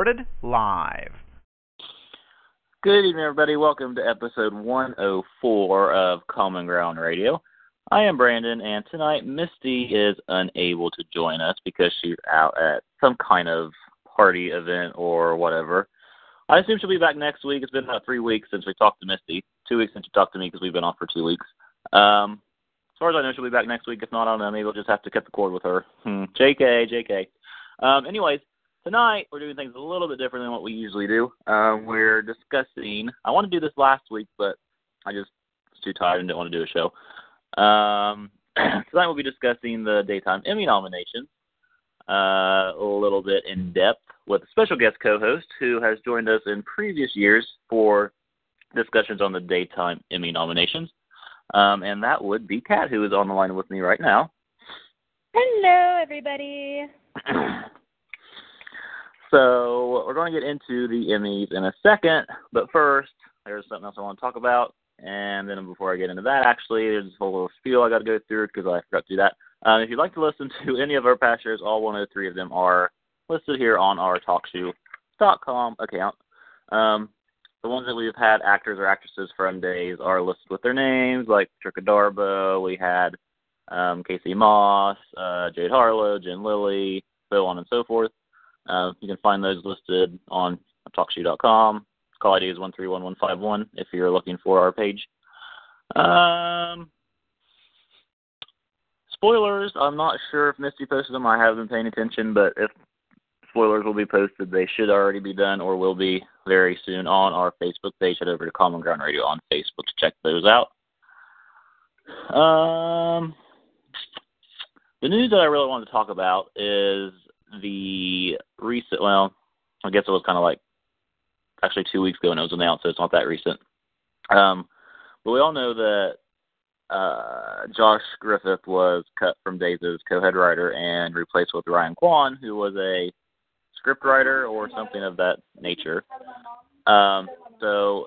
Recorded live. Good evening, everybody. Welcome to episode 104 of Common Ground Radio. I am Brandon, and tonight Misty is unable to join us because she's out at some kind of party event or whatever. I assume she'll be back next week. It's been about three weeks since we talked to Misty. Two weeks since she talked to me because we've been off for two weeks. Um, as far as I know, she'll be back next week. If not, I don't know. Maybe we'll just have to cut the cord with her. Hmm. JK, JK. Um, anyways, tonight we're doing things a little bit different than what we usually do. Um, we're discussing. I want to do this last week, but I just was too tired and didn't want to do a show. Um, tonight we'll be discussing the daytime Emmy nominations uh, a little bit in depth with a special guest co-host who has joined us in previous years for discussions on the daytime Emmy nominations. Um, and that would be Kat, who is on the line with me right now. Hello, everybody. so we're going to get into the Emmys in a second, but first, there's something else I want to talk about. And then before I get into that, actually, there's a whole little spiel I got to go through because I forgot to do that. Um, if you'd like to listen to any of our past shows, all 103 of them are listed here on our TalkShoe.com account. Um, the ones that we've had actors or actresses from days are listed with their names, like Patricia Darbo. We had um, Casey Moss, uh, Jade Harlow, Jen Lilly, so on and so forth. Uh, you can find those listed on TalkShoe.com. Call ID is one three one one five one if you're looking for our page. Um, spoilers. I'm not sure if Misty posted them. I haven't been paying attention, but if spoilers will be posted, they should already be done or will be very soon on our Facebook page. Head over to Common Ground Radio on Facebook to check those out. Um, the news that I really wanted to talk about is the recent. Well, I guess it was kind of like actually two weeks ago when it was announced, so it's not that recent. Um, but we all know that uh, Josh Griffith was cut from Days as co-head writer and replaced with Ryan Quan, who was a script writer or something of that nature. Um, so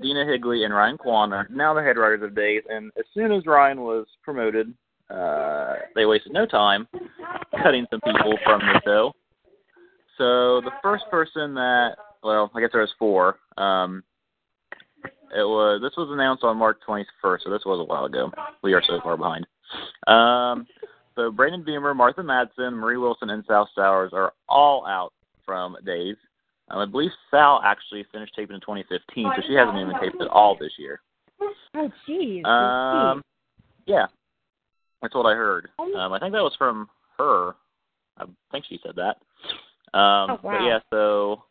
Dena Higley and Ryan Quan are now the head writers of Days, and as soon as Ryan was promoted, uh, they wasted no time cutting some people from the show. So the first person that well, I guess there was four. Um, it was this was announced on March 21st, so this was a while ago. We are so far behind. Um, so Brandon Beemer, Martha Madison, Marie Wilson, and Sal Stowers are all out from Days. Um, I believe Sal actually finished taping in 2015, so she hasn't even taped at all this year. Oh, jeez. Um, yeah, that's what I heard. Um, I think that was from her. I think she said that. Um, oh, wow. But yeah, so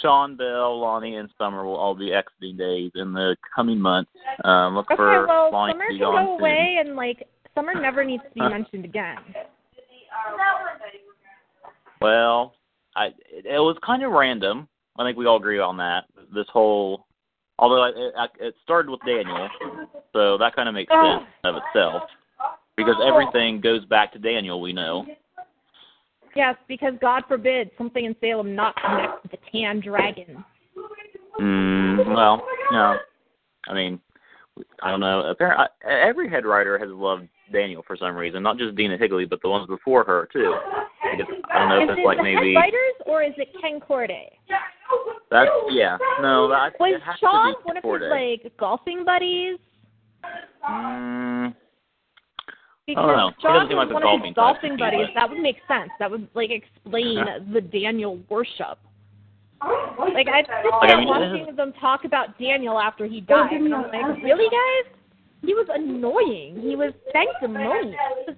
Shawn, Belle, Lonnie, and Summer will all be exiting days in the coming months. Um, look okay, for well, Lonnie Summer to be gone go soon. away, and like Summer never needs to be mentioned again. Well, I it, it was kind of random. I think we all agree on that. This whole, although it, it, it started with Daniel, so that kind of makes sense of itself because everything goes back to Daniel. We know. Yes, because God forbid something in Salem not connect with the tan dragon. Mm, well, no. I mean, I don't know. Apparently, every head writer has loved Daniel for some reason. Not just Dena Higley, but the ones before her too. I, guess, I don't know if is it's it like the maybe head writers or is it Ken Corday? that's yeah. No, that Was Sean to be one of his like golfing buddies? Mm, Because oh, don't know. He Sean doesn't seem was one of his golfing buddies. but- That would make sense. That would like explain the Daniel worship. Like I sit Like, there I mean, watching them talk about Daniel after he died, and I'm like, really, guys? He was annoying. He was sanctimonious. It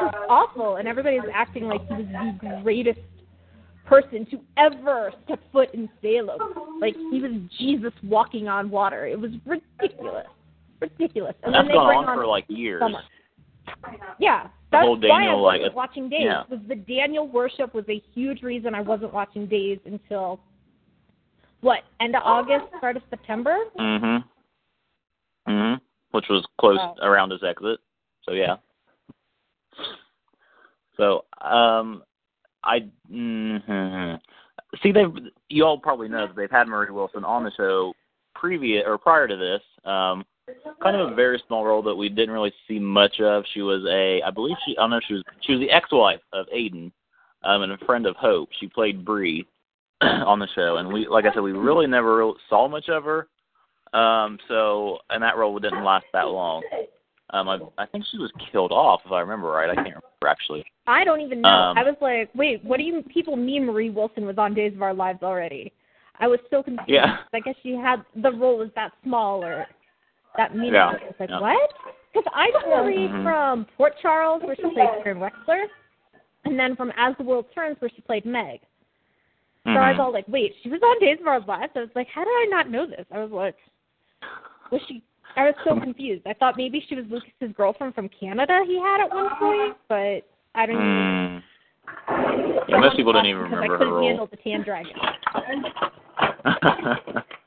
was, awful, and everybody was acting like he was the greatest person to ever step foot in Salem. Like he was Jesus walking on water. It was ridiculous, ridiculous. And that's then they gone bring on for like years. Summer. Yeah, whole why I Daniel wasn't like watching Days. yeah. Was the Daniel worship was a huge reason I wasn't watching Days until what end of August, start of September. Mhm. Mhm. Which was close Wow. around his exit. So yeah. So um, I mhm. see they you all probably know that they've had Marie Wilson on the show previous or prior to this. Um, kind of a very small role that we didn't really see much of. She was a I believe she I don't know she was she was the ex-wife of Aiden, um, and a friend of Hope. She played Bree on the show, and we like I said we really never saw much of her. Um, so and that role didn't last that long. Um, I I think she was killed off if I remember right. I can't remember actually. I don't even know. Um, I was like, wait, what do you people mean Marie Wilson was on Days of Our Lives already? I was so confused. Yeah. I guess she had the role was that small or that meaningless. Yeah, It's like yeah. what? Because I know Marie Mhm. from Port Charles where she played Karen Wexler, and then from As the World Turns where she played Meg. So I was Mhm. all like, wait, she was on Days of Our Lives. I was like, how did I not know this? I was like, was she? I was so confused. I thought maybe she was Lucas's girlfriend from Canada he had at one point, but I don't even. Mm. Yeah, most people don't even remember because remember I her couldn't role. handle the tan dragon.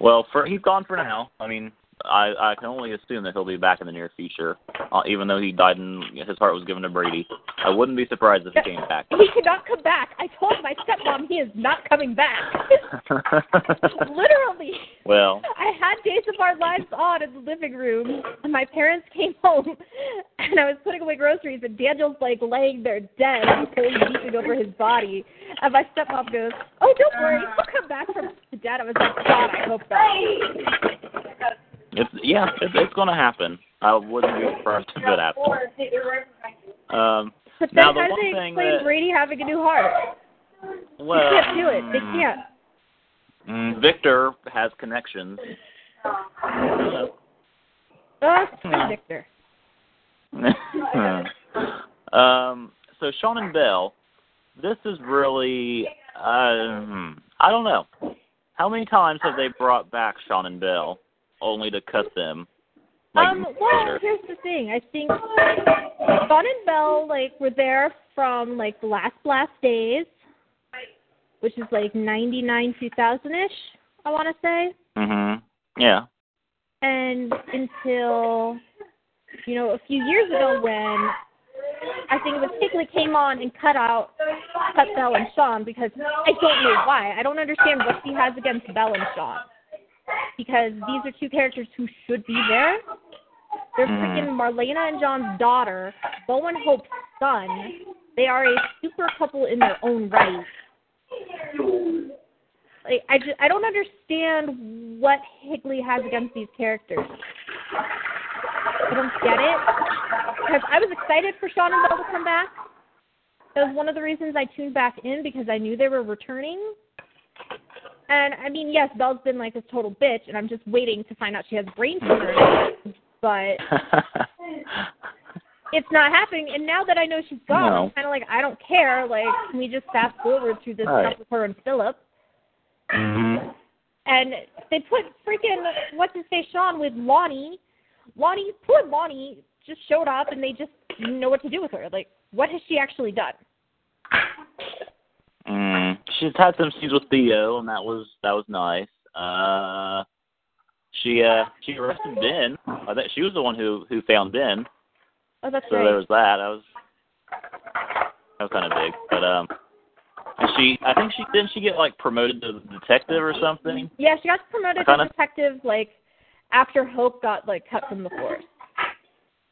well, for he's gone for now. I mean, I I can only assume that he'll be back in the near future. Uh, even though he died and his heart was given to Brady, I wouldn't be surprised if he came back. He cannot come back. I told my stepmom he is not coming back. Literally. well, I had Days of Our Lives on in the living room, and my parents came home, and I was putting away groceries, and Daniel's like laying there dead, and cold beating over his body. And my stepmom goes, "Oh, don't worry, he'll come back from the dead." I was like, "God, I hope not." It's yeah, it, it's going to happen. I wouldn't be surprised if it happened. Um, But then Now, the how do one they thing explain that- Brady having a new heart? well, they can't do it. They mm, can't. mm, Victor has connections. Oh, Yeah. Victor. um, so Shawn and Belle, this is really, um, I don't know. How many times have they brought back Shawn and Belle only to cut them? Like, um, well, later? here's the thing. I think Shawn and Belle like were there from like the last blast days, which is like ninety nine two thousand ish. I want to say, Mhm. Yeah. and until you know a few years ago when I think it was Higley came on and cut out cut Belle and Shawn because I don't know why. I don't understand what he has against Belle and Shawn. Because these are two characters who should be there. They're Mhm. freaking Marlena and John's daughter, Bo and Hope's son. They are a super couple in their own right. Like, I just, I don't understand what Higley has against these characters. I don't get it. Because I was excited for Shawn and Belle to come back. That was one of the reasons I tuned back in because I knew they were returning. And I mean, yes, Belle's been like this total bitch, and I'm just waiting to find out she has brain tumor. But it's not happening. And now that I know she's gone, No. I'm kind of like, I don't care. Like, can we just fast forward through this Right. stuff with her and Philip? mhm. And they put freaking what's his face Shawn with Lonnie. Lonnie, poor Lonnie, just showed up, and they just didn't know what to do with her. Like, what has she actually done? She's had some scenes with Theo, and that was that was nice. Uh, she uh she arrested Ben. I think she was the one who who found Ben. Oh, that's So right. there was that. That was that was kind of big, but um, she I think she didn't she get like promoted to detective or something. Yeah, she got promoted kinda- to detective like after Hope got like cut from the force.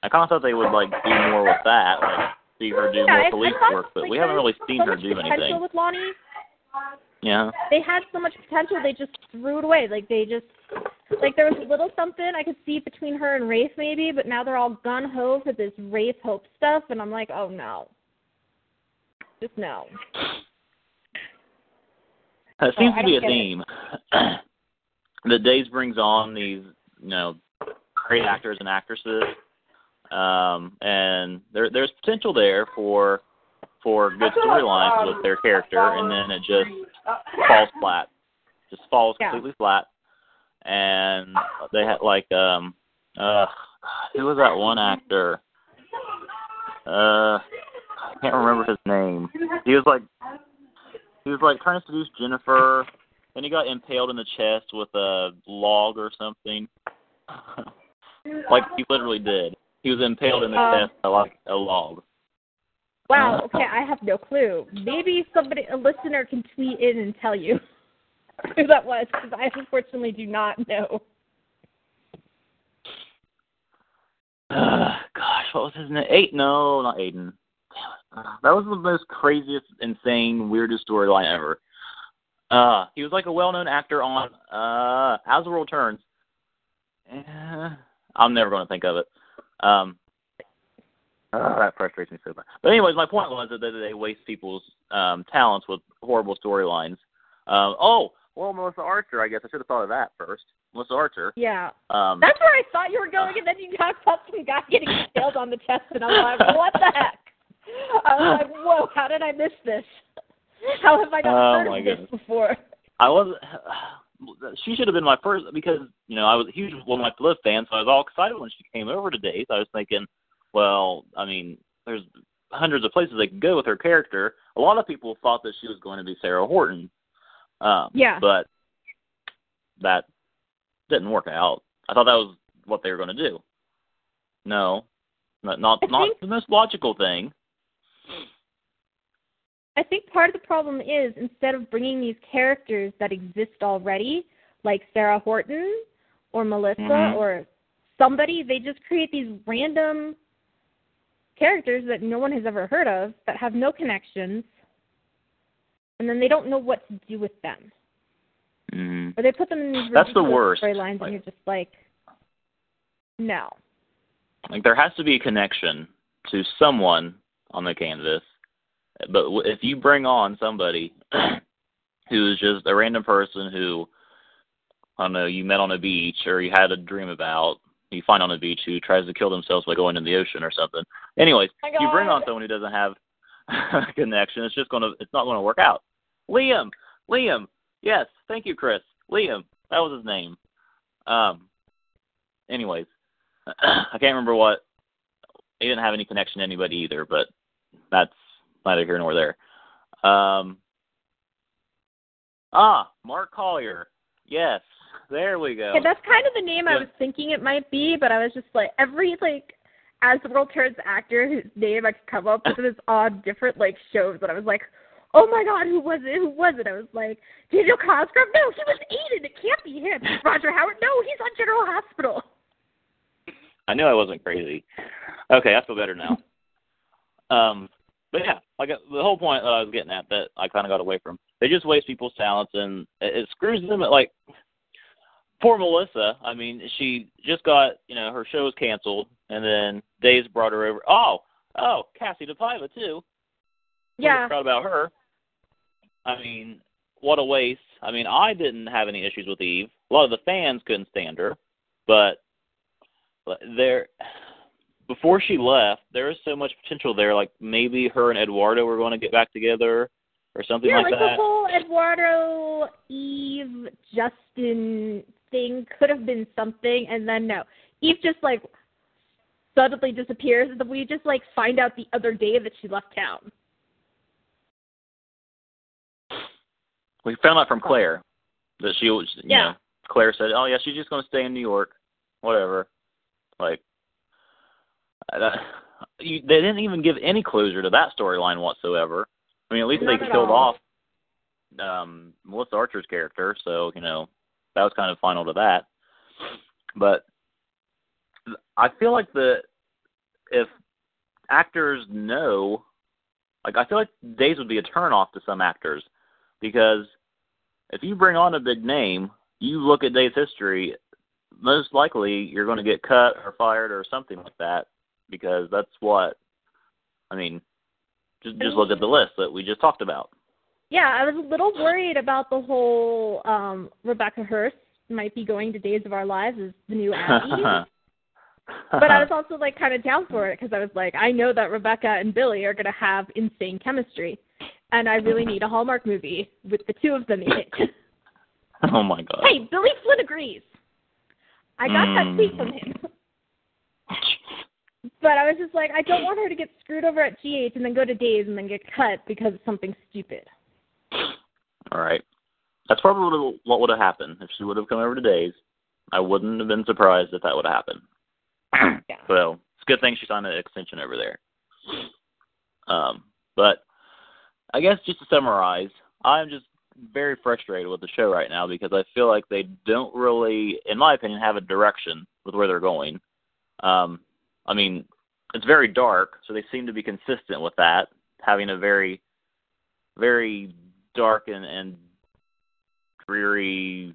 I kind of thought they would like do more with that, like see her do yeah, I- more I police work, but we haven't really seen so her do anything. with Lonnie. Yeah. They had so much potential, they just threw it away. Like they just like there was a little something I could see between her and Rafe maybe, but now they're all gun ho for this Rafe Hope stuff, and I'm like, oh no, just no. It seems I to be a don't get it. theme that Days brings on these, you know, great actors and actresses, um, and there there's potential there for for good storylines with their character, and then it just falls flat, just falls Yeah. completely flat. And they had like um, uh, who was that one actor? Uh, I can't remember his name. He was like, he was like trying to seduce Jennifer, and he got impaled in the chest with a log or something. like he literally did. He was impaled in the Um, chest by like a log. Wow. Okay, I have no clue. Maybe somebody, a listener, can tweet in and tell you who that was, because I unfortunately do not know. Uh, gosh, what was his name? Eight? No, not Aiden. That was the most craziest, insane, weirdest storyline ever. Uh, he was like a well-known actor on uh, As the World Turns. Eh, I'm never going to think of it. Um, uh, that frustrates me so bad. But anyways, my point was that they, waste people's um, talents with horrible storylines. Um, oh, well, Melissa Archer. I guess I should have thought of that first. Melissa Archer. Yeah. Um, That's where I thought you were going, and then you talked about some guy getting impaled on the chest, and I'm like, what the heck? I was like, whoa, how did I miss this? How have I not Oh, heard my of this goodness. before? I was. She should have been my first because you know I was a huge one of my Bliss fan, so I was all excited when she came over today. So I was thinking, well, I mean, there's hundreds of places they could go with her character. A lot of people thought that she was going to be Sarah Horton, um, Yeah. but that didn't work out. I thought that was what they were going to do. No, not not, I not the most logical thing. I think part of the problem is instead of bringing these characters that exist already, like Sarah Horton or Melissa Mhm. or somebody, they just create these random characters that no one has ever heard of that have no connections, and then they don't know what to do with them. Mm. Or they put them in these That's the worst. storylines, Like- and you're just like, no. Like there has to be a connection to someone on the canvas. But if you bring on somebody who is just a random person who I don't know, you met on a beach or you had a dream about, you find on a beach who tries to kill themselves by going in the ocean or something. Anyways, you bring on someone who doesn't have a connection, it's just gonna it's not gonna work out. Liam, Liam, yes, thank you, Chris. Liam, that was his name. Um. Anyways, I can't remember what. He didn't have any connection to anybody either, but that's neither here nor there. Um. Ah, Mark Collier. Yes, there we go. Okay, that's kind of the name I was thinking it might be, but I was just like every like as the world turns actor whose name I could come up with is on different like shows, and I was like, oh my god, who was it? Who was it? I was like, Daniel Cosgrove? No, he was Aiden. It can't be him. Roger Howard? No, he's on General Hospital. I knew I wasn't crazy. Okay, I feel better now. Um, but yeah, like the whole point that I was getting at that I kind of got away from. They just waste people's talents and it, it screws them. At, like poor Melissa. I mean, she just got you know her show was canceled, and then Days brought her over. Oh, oh, Kassie DePaiva too. Yeah. proud about her. I mean, what a waste. I mean, I didn't have any issues with Eve. A lot of the fans couldn't stand her, but there, before she left, there was so much potential there. Like maybe her and Eduardo were going to get back together, or something Yeah, like, like that. the whole Eduardo, Eve, Justin thing could have been something, and then no, Eve just like suddenly disappears, and we just like find out the other day that she left town. we found out from Claire that she was. You Yeah. know, Claire said, "Oh yeah, she's just going to stay in New York, whatever." Like, I, that, you, they didn't even give any closure to that storyline whatsoever. I mean, at least Not they at killed all. off um, Melissa Archer's character, so you know that was kind of final to that. But I feel like the if actors know, like I feel like Days would be a turnoff to some actors because if you bring on a big name, you look at Days history, most likely you're going to get cut or fired or something like that because that's what I mean. Just just look at the list that we just talked about. Yeah, I was a little worried about the whole um Rebecca Herbst might be going to Days of Our Lives as the new Abby. but I was also like kind of down for it because I was like, I know that Rebecca and Billy are gonna have insane chemistry, and I really need a Hallmark movie with the two of them in it. oh my god. hey, Billy Flynn agrees. I got that tweet from Mm. him. But I was just like, I don't want her to get screwed over at GH and then go to Days and then get cut because of something stupid. All right. That's probably what would have happened if she would have come over to Days. I wouldn't have been surprised if that would have happened. Yeah. Well, it's a good thing she signed an extension over there. Um, but I guess just to summarize, I'm just very frustrated with the show right now because I feel like they don't really, in my opinion, have a direction with where they're going. Um, I mean, it's very dark, so they seem to be consistent with that, having a very, very dark and, and dreary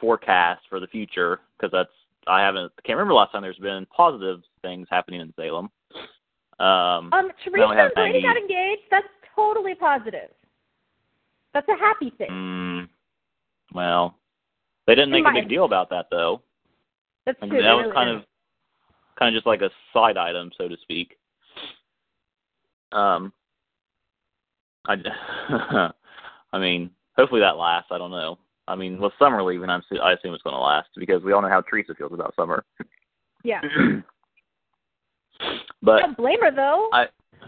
forecast for the future because that's I haven't I can't remember last time there's been positive things happening in Salem. Um, Um, Theresa and Brady got engaged. That's totally positive. That's a happy thing. mm, well, they didn't make a big deal about that though. That's true. that was kind of kind of just like a side item, so to speak. Um, I, I mean, hopefully that lasts. I don't know. I mean, with summer leaving, I'm su- I assume it's going to last because we all know how Theresa feels about summer. Yeah. but don't blame her though. I,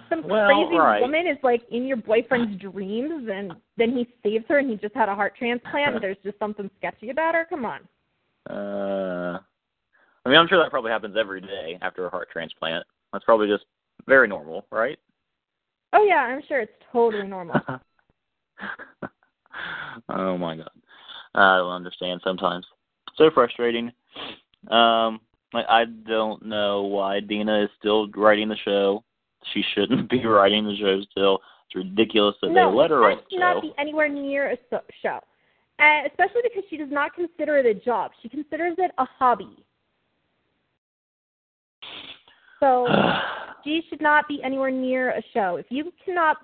Some well, crazy right. woman is like in your boyfriend's dreams, and then he saves her, and he just had a heart transplant. There's just something sketchy about her. Come on. uh, I mean, I'm sure that probably happens every day after a heart transplant. That's probably just very normal, right? Oh yeah, I'm sure it's totally normal. oh my god. I don't understand sometimes. So frustrating. Um like I don't know why Dena is still writing the show. She shouldn't be writing the show still. It's ridiculous that no, they let her write the should show. not be anywhere near a so- show, uh, especially because she does not consider it a job. She considers it a hobby. So she should not be anywhere near a show. If you cannot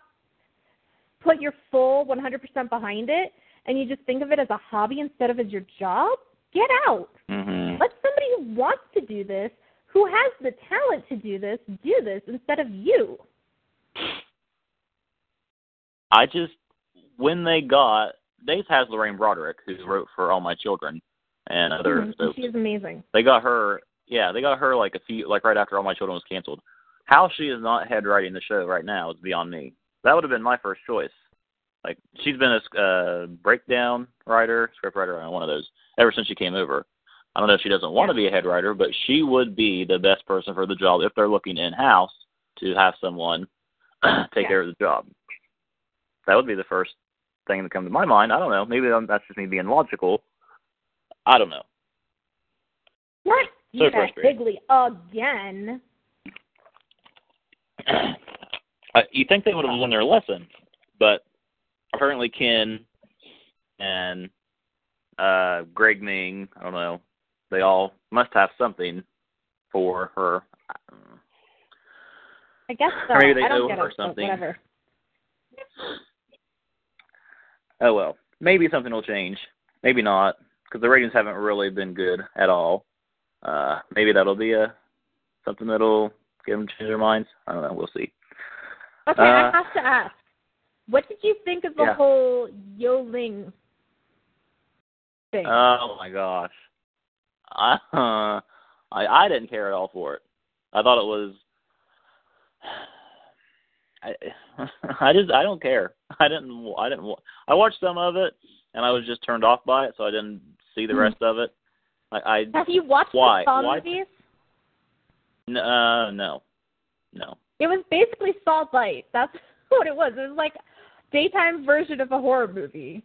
put your full 100% behind it, and you just think of it as a hobby instead of as your job, get out. mhm. Let somebody who wants to do this, who has the talent to do this, do this instead of you. I just when they got Days has Lorraine Broderick, who wrote for All My Children and other Mhm. soaps. She is amazing. They got her, yeah, they got her like a few, like right after All My Children was canceled. How she is not head writing the show right now is beyond me. That would have been my first choice. Like she's been a uh, breakdown writer, script writer, I don't know, one of those ever since she came over. I don't know if she doesn't want to be a head writer, but she would be the best person for the job if they're looking in house to have someone take Yeah. care of the job. That would be the first thing that come to my mind. I don't know. Maybe that's just me being logical. I don't know. What? So Dena frustrating. Higley again. uh, you think they would have learned their lesson, but apparently Ken and uh Greg Meng, I don't know, they all must have something for her. I guess so. Or maybe they I don't owe get her it, something. Whatever. Oh well, maybe something will change. Maybe not, because the ratings haven't really been good at all. Uh Maybe that'll be a something that'll get them to change their minds. I don't know. We'll see. Okay, Uh, I have to ask. What did you think of the Yeah. whole Yoling thing? Oh my gosh, I uh, I I didn't care at all for it. I thought it was. I I just I don't care. I didn't I didn't I watched some of it and I was just turned off by it, so I didn't see the Hmm. rest of it. I I have you watched why? the Saw Why? movies? n- uh no no It was basically Saw Light. That's what it was. It was like daytime version of a horror movie.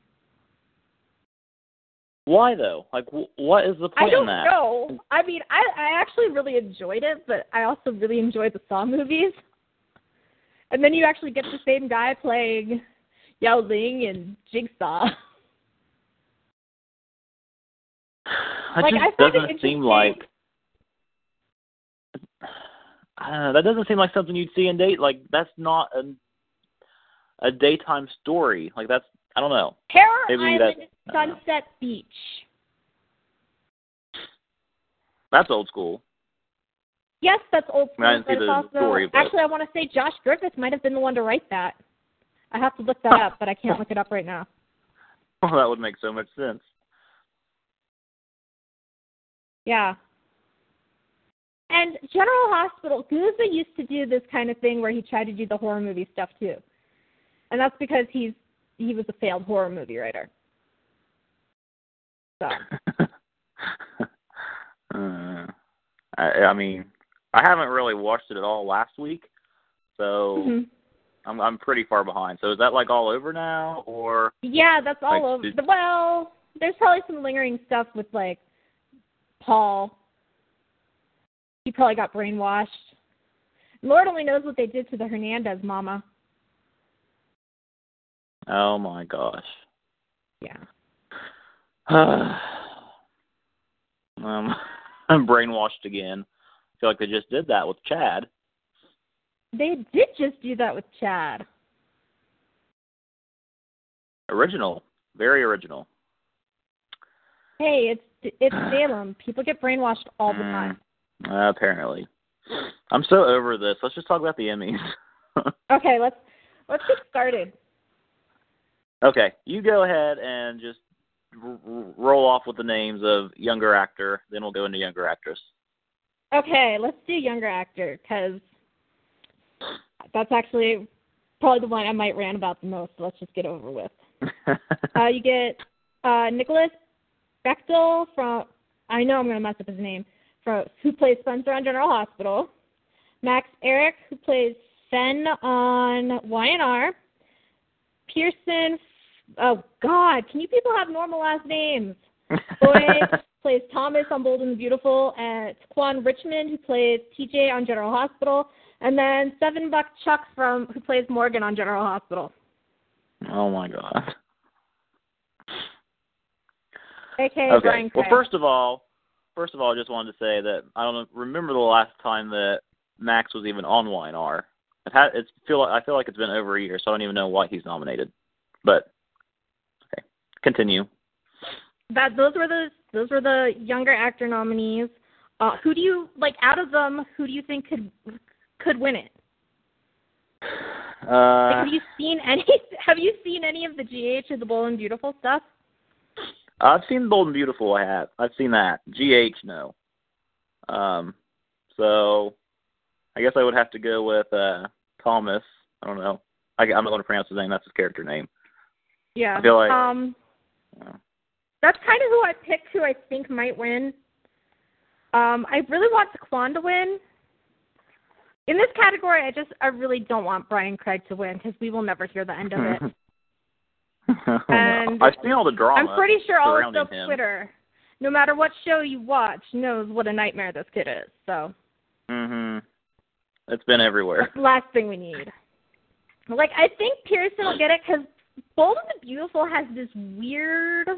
why though like w- what is the point? I don't in that? know. I mean, I I actually really enjoyed it, but I also really enjoyed the Saw movies. And then you actually get the same guy playing Yao Ling and Jigsaw. That Like, just doesn't seem like uh, that doesn't seem like something you'd see in date. Like that's not a a daytime story. Like that's I don't know. Terror Maybe Island that-. Sunset Beach. That's old school. Yes, that's old I mean, I school, didn't see the also story, but- actually I want to say Josh Griffith might have been the one to write that. I have to look that up, but I can't look it up right now. Well, that would make so much sense. Yeah. And General Hospital, Guza used to do this kind of thing where he tried to do the horror movie stuff too, and that's because he's he was a failed horror movie writer. So. uh, I, I mean, I haven't really watched it at all last week, so hmm I'm I'm pretty far behind. So is that like all over now, or Yeah, that's all Like, over. did- Well, there's probably some lingering stuff with like Paul. He probably got brainwashed. Lord only knows what they did to the Hernandez mama. oh my gosh? Yeah. um, I'm brainwashed again. I feel like they just did that with Chad. They did just do that with Chad. Original, very original. Hey, it's it's Salem. People get brainwashed all the Mm, time. Uh, apparently, I'm so over this. Let's just talk about the Emmys. Okay, let's let's get started. okay, you go ahead and just r- r- roll off with the names of younger actor. Then we'll go into younger actress. Okay, let's do younger actor because that's actually probably the one I might rant about the most. So let's just get over with. Uh, you get uh, Nicholas Bechtel from I know I'm going to mess up his name from who plays Spencer on General Hospital. Max Ehrich who plays Sen on YNR. Pierson. Oh God, can you people have normal last names? Boyd plays Thomas on Bold and the Beautiful, and Quan Richmond who plays TJ on General Hospital, and then Seven Buck Chuck from who plays Morgan on General Hospital. oh my god. AKA Okay. Brian Well, first of all, first of all, I just wanted to say that I don't remember the last time that Max was even on YNR. It had, it's feel I feel like it's been over a year, so I don't even know why he's nominated. But okay, continue. that those were the those were the younger actor nominees. Uh, who do you like out of them? Who do you think could could win it? Like, Uh, have you seen any? Have you seen any of the GH or the Bold and Beautiful stuff? I've seen Bold and Beautiful. I have. I've seen that. GH, no. Um, so I guess I would have to go with uh Thomas. I don't know. I, I'm not going to pronounce his name. That's his character name. Yeah. I feel like- um, Uh, that's kind of who I picked. Who I think might win. Um, I really want Tequan to win. In this category, I just I really don't want Bryan Craig to win because we will never hear the end of it. And I've seen all the drama. I'm pretty sure all of. Twitter, no matter what show you watch, knows what a nightmare this kid is. So Mhm. It's been everywhere. that's the last thing we need. Like I think Pierson will get it because Bold and the Beautiful has this weird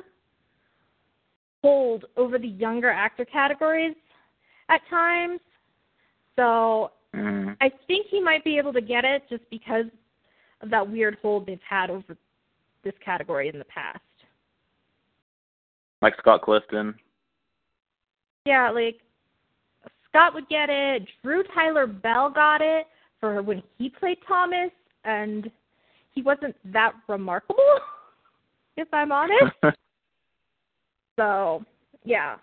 hold over the younger actor categories at times. So Mhm. I think he might be able to get it just because of that weird hold they've had over this category in the past. Like Scott Clifton. Yeah, like Scott would get it. Drew Tyler Bell got it for when he played Thomas, and he wasn't that remarkable, if I'm honest. so, yeah.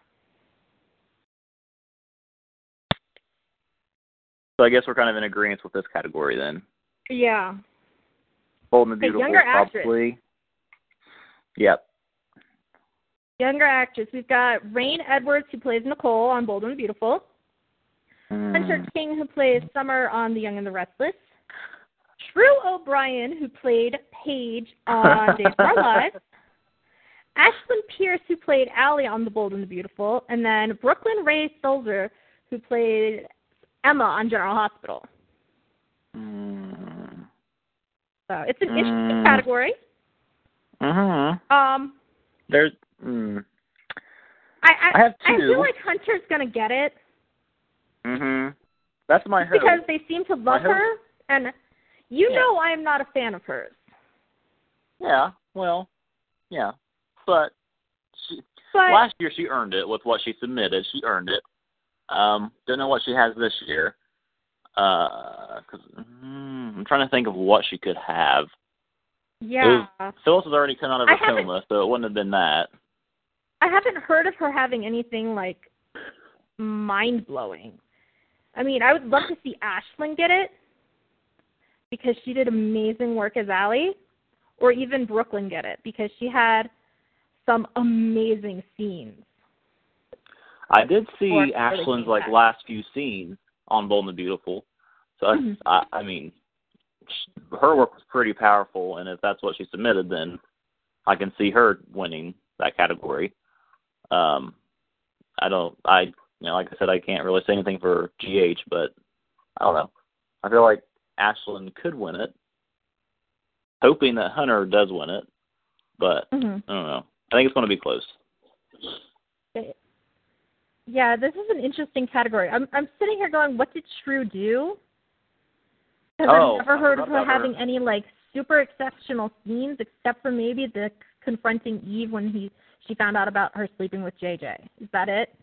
so I guess we're kind of in agreement with this category then. Yeah. Bold and the Hey, Beautiful, younger actress. Yep. Younger actress. We've got Reign Edwards, who plays Nicole on Bold and the Beautiful. Hunter Mm. King, who plays Summer on The Young and the Restless. True O'Brien, who played Paige on Days of Our Lives. Ashlyn Pierce, who played Allie on The Bold and the Beautiful. And then Brooklyn Rae Silzer, who played Emma on General Hospital. Mm. So it's an interesting Mm. category. Mhm. Um, There's. Mm. I I, I have I feel like Hunter's gonna get it Mhm. That's my hope. because they seem to love her, and you Yeah. know I'm not a fan of hers. Yeah. Well. Yeah. But she But last year she earned it with what she submitted. She earned it. Um, don't know what she has this year. Uh, cause mm, I'm trying to think of what she could have. Yeah, Phyllis has already come out of haven't- coma, so it wouldn't have been that. I haven't heard of her having anything like mind blowing. I mean, I would love to see Ashlyn get it because she did amazing work as Allie, or even Brooklyn get it because she had some amazing scenes. I did see Ashlyn's like last few scenes on Bold and Beautiful, so mm-hmm. I, I mean, her work was pretty powerful, and if that's what she submitted, then I can see her winning that category. Um, I don't, I, you know, like I said, I can't really say anything for GH, but I don't know. I feel like Ashlyn could win it, hoping that Hunter does win it, but mm-hmm. I don't know. I think it's going to be close. Yeah, this is an interesting category. I'm I'm sitting here going, what did True do? Because oh, I've never heard of her having her. any like super exceptional scenes, except for maybe the confronting Eve when he she found out about her sleeping with JJ. Is that it?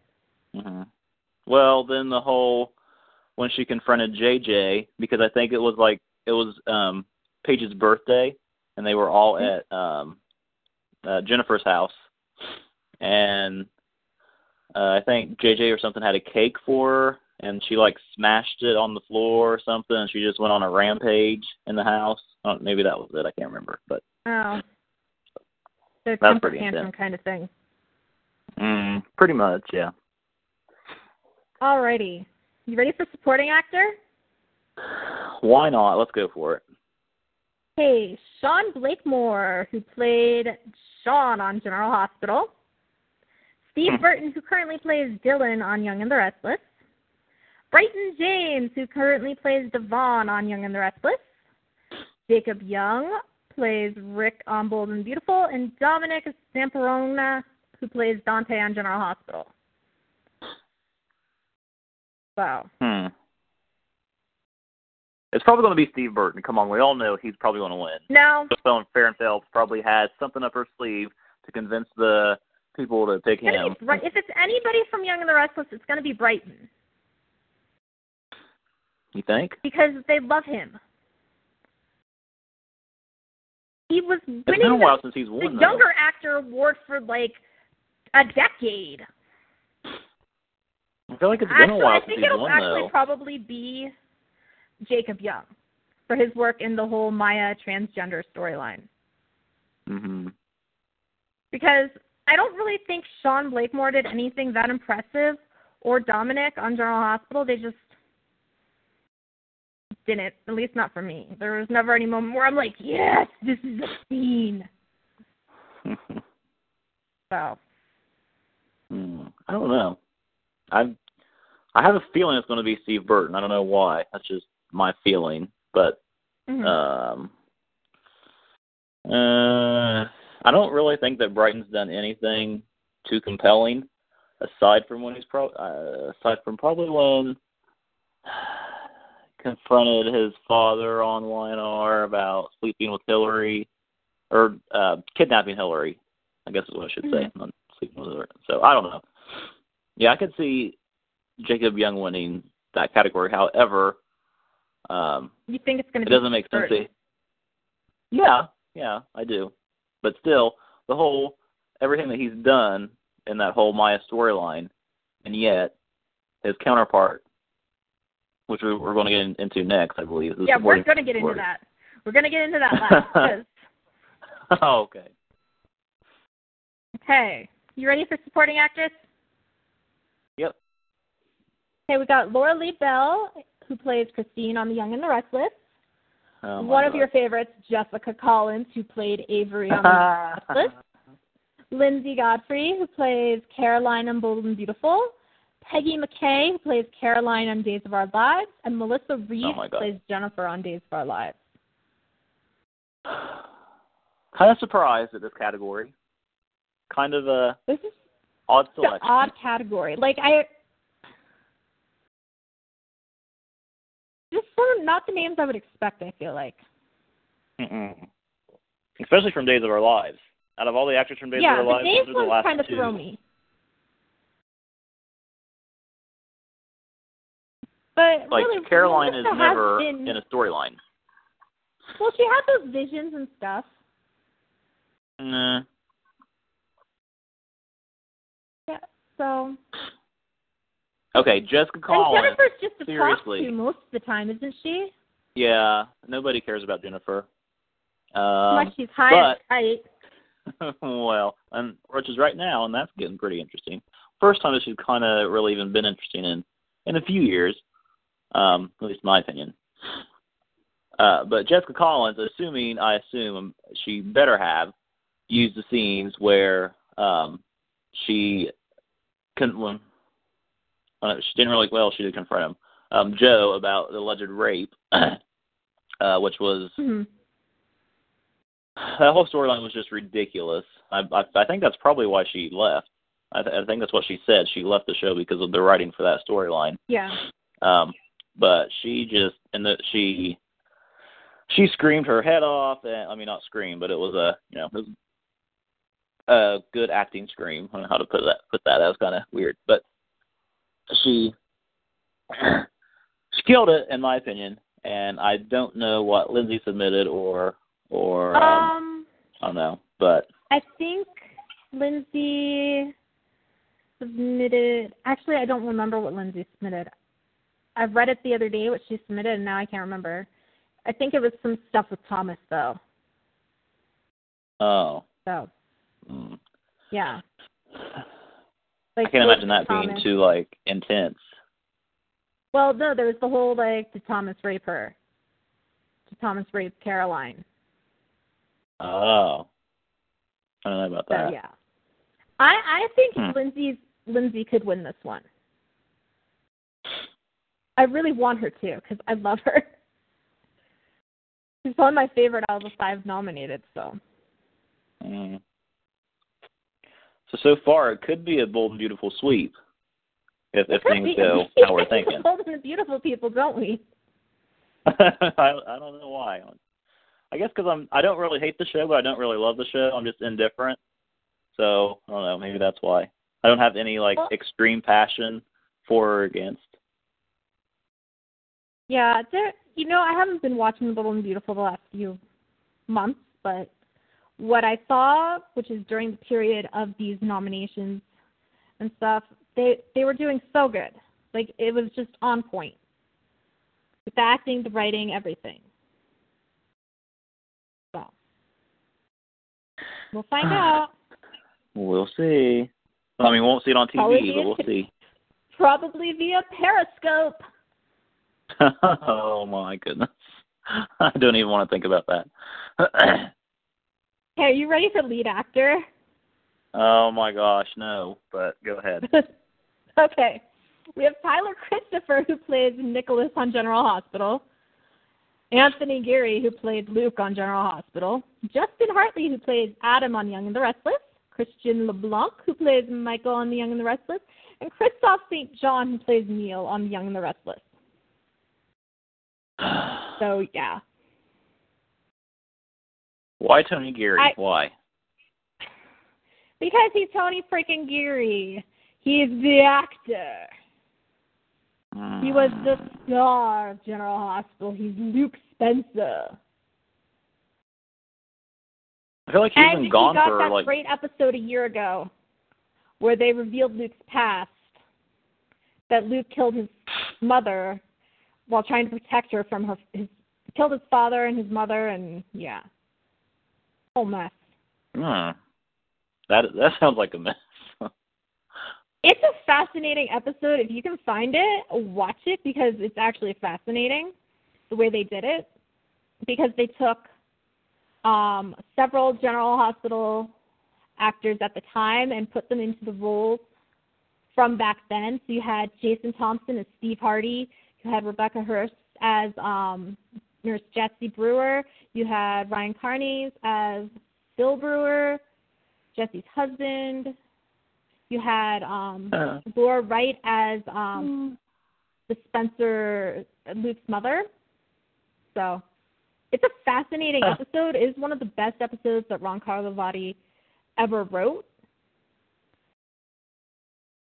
hmm Well, then the whole when she confronted JJ because I think it was like it was um Paige's birthday and they were all mm-hmm. at um uh, Jennifer's house and uh, I think JJ or something had a cake for her and she like smashed it on the floor or something and she just went on a rampage in the house. Oh, maybe that was it. I can't remember, but oh, the That's pretty tantrum kind of thing. mm, pretty much, yeah. Alrighty, you ready for supporting actor? Why not? Let's go for it. Hey, Sean Blakemore, who played Sean on General Hospital. Steve Hmm. Burton, who currently plays Dylan on Young and the Restless. Bryton James, who currently plays Devon on Young and the Restless. Jacob Young plays Rick on Bold and Beautiful. And Dominic Zamprogna, who plays Dante on General Hospital. Wow. Hmm. It's probably going to be Steve Burton. Come on, we all know he's probably going to win. No. Now, Joan Phelps probably has something up her sleeve to convince the people to pick him. if it's anybody from Young and the Restless, it's going to be Bryton You think? because they love him. He was It's been a winning the since he's the though. Younger Actor Award for like a decade. I feel like it's been actually, a while I think he's it'll won actually probably be Jacob Young for his work in the whole Maya transgender storyline. Mm-hmm. Because I don't really think Sean Blakemore did anything that impressive or Dominic on General Hospital. They just didn't, at least not for me. There was never any moment where I'm like, yes, this is a scene. So, Hmm. I don't know. I I have a feeling it's going to be Steve Burton. I don't know why. That's just my feeling. But mhm. um, uh, I don't really think that Bryton's done anything too compelling, aside from when he's pro. Uh, aside from probably when confronted his father on YNR about sleeping with Hillary or uh kidnapping Hillary. I guess is what I should say. Mhm. Not sleeping with her. So I don't know. Yeah, I could see Jacob Young winning that category. However, um, you think it's going it to be doesn't make sense. To, yeah, yeah, I do. But still, the whole everything that he's done in that whole Maya storyline, and yet his counterpart, which we, we're going to get in, into next, I believe. Yeah, we're going to get into that. We're going to get into that last. oh, okay. okay, you ready for supporting actress? Yep. Okay, we got Lauralee Bell, who plays Christine on The Young and the Restless. Oh, One of God. your favorites, Jessica Collins, who played Avery on The Restless. Linsey Godfrey, who plays Caroline on Bold and Beautiful. Peggy McCay, who plays Caroline on Days of Our Lives. And Melissa Reed, Oh, who plays Jennifer on Days of Our Lives. kind of surprised at this category. Kind of a This is odd selection. odd category. Like, I. Just sort of not the names I would expect, I feel like. Mm-mm. Especially from Days of Our Lives. Out of all the actors from Days yeah, of Our the Lives, names those are the last kind of two. throw me. But Like really, Caroline is never been, in a storyline. Well, she had those visions and stuff. Nah. Yeah. So Okay, Jessica Collins. And Jennifer's just a seriously. prostitute most of the time, isn't she? Yeah, nobody cares about Jennifer. Um, Unless she's high but- well, and which is right now, and that's getting pretty interesting. First time that she's kind of really even been interesting in in a few years, um, at least my opinion. Uh, but Jessica Collins, assuming I assume she better have used the scenes where um, she couldn't. Well, uh, she didn't really. Well, she did confront him, um, Joe, about the alleged rape, uh, which was hmm that whole storyline was just ridiculous. I, I I think that's probably why she left. I, th- I think that's what she said. She left the show because of the writing for that storyline. Yeah. Um, but she just and the she she screamed her head off. And, I mean, not scream, but it was a you know it was a good acting scream. I don't know how to put that. Put that. That was kind of weird, but she she killed it in my opinion. And I don't know what Linsey submitted or or um, Um, I don't know, but I think Linsey submitted. Actually, I don't remember what Linsey submitted. I've read it the other day what she submitted, and now I can't remember. I think it was some stuff with Thomas though. oh, So mm. yeah. I can't imagine that being too like intense. Well, no, there was the whole like, did Thomas rape her? Did Thomas rape Caroline? Oh, I don't know about So that. yeah. I I think Hmm. Linsey's Linsey could win this one. I really want her to because I love her. She's one of my favorite out of the five nominated. So Mm. So so far, it could be a bold and beautiful sweep if if things go how we're thinking. Bold and beautiful people, don't we? I I don't know why. I guess because I'm I don't really hate the show, but I don't really love the show. I'm just indifferent. So I don't know. Maybe that's why I don't have any like Well- extreme passion for or against. Yeah, there. You know, I haven't been watching The Bold and Beautiful the last few months, but what I saw, which is during the period of these nominations and stuff, they they were doing so good. Like it was just on point. With the acting, the writing, everything. So we'll find uh, out. We'll see. I mean, we won't see it on TV, but we'll see. Probably via Periscope. oh my goodness. I don't even want to think about that. Hey, are you ready for lead actor? oh my gosh, no. But go ahead. okay. We have Tyler Christopher, who plays Nicholas on General Hospital. Anthony Geary, who played Luke on General Hospital. Justin Hartley, who plays Adam on Young and the Restless. Christian LeBlanc, who plays Michael on The Young and the Restless. And Kristoff St. John, who plays Neil on The Young and the Restless. So, yeah. Why Tony Geary? I- Why? Because he's Tony freaking Geary. He's the actor. He was the hmm. star of General Hospital. He's Luke Spencer. I feel like he's and been gone he got for that like great episode a year ago where they revealed Luke's past. That Luke killed his mother while trying to protect her from her his killed his father and his mother and yeah. Whole mess. hmm. That that sounds like a mess. It's a fascinating episode. If you can find it, watch it because it's actually fascinating the way they did it. Because they took um, several General Hospital actors at the time and put them into the roles from back then. So you had Jason Thompson as Steve Hardy. You had Rebecca Herbst as um, Nurse Jessie Brewer. You had Ryan Carnes as Bill Brewer, Jessie's husband. You had um, Uh, Laura Wright as um, the Spencer Luke's mother. So it's a fascinating Huh. episode. It is one of the best episodes that Ron Carlivati ever wrote.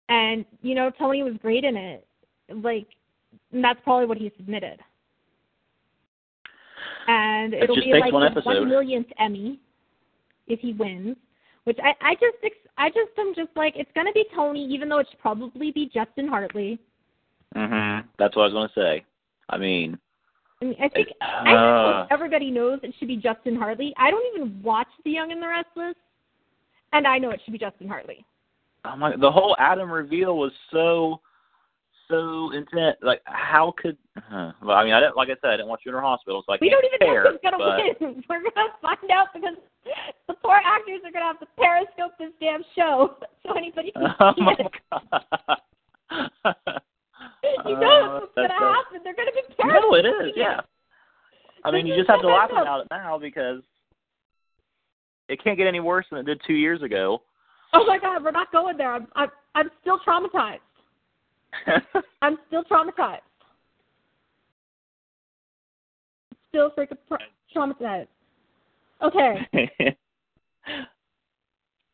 And you know, Tony was great in it. Like, and that's probably what he submitted. And It it'll just be like one episode. one millionth Emmy if he wins, which I I just ex- I just am just like it's gonna be Tony, even though it should probably be Justin Hartley. Mhm. That's what I was going to say. I mean, I mean, I think it- I think uh, everybody knows it should be Justin Hartley. I don't even watch The Young and the Restless, and I know it should be Justin Hartley. oh my, the whole Adam reveal was so so intense. Like, how could? Uh, well, I mean, I didn't. Like I said, I didn't watch Funeral Hospital, so I We don't even compare, know who's gonna but, win. We're gonna find out because the poor actors are gonna have to periscope this damn show so anybody can Oh see my it. god. You know what's Uh, gonna that's- happen. They're gonna be periscoping No, it is. Yeah. I mean, This you just have to laugh about it now because it can't get any worse than it did two years ago. Oh my god, we're not going there. I'm I'm I'm still traumatized. I'm still traumatized. Still freaking pro- traumatized. Okay.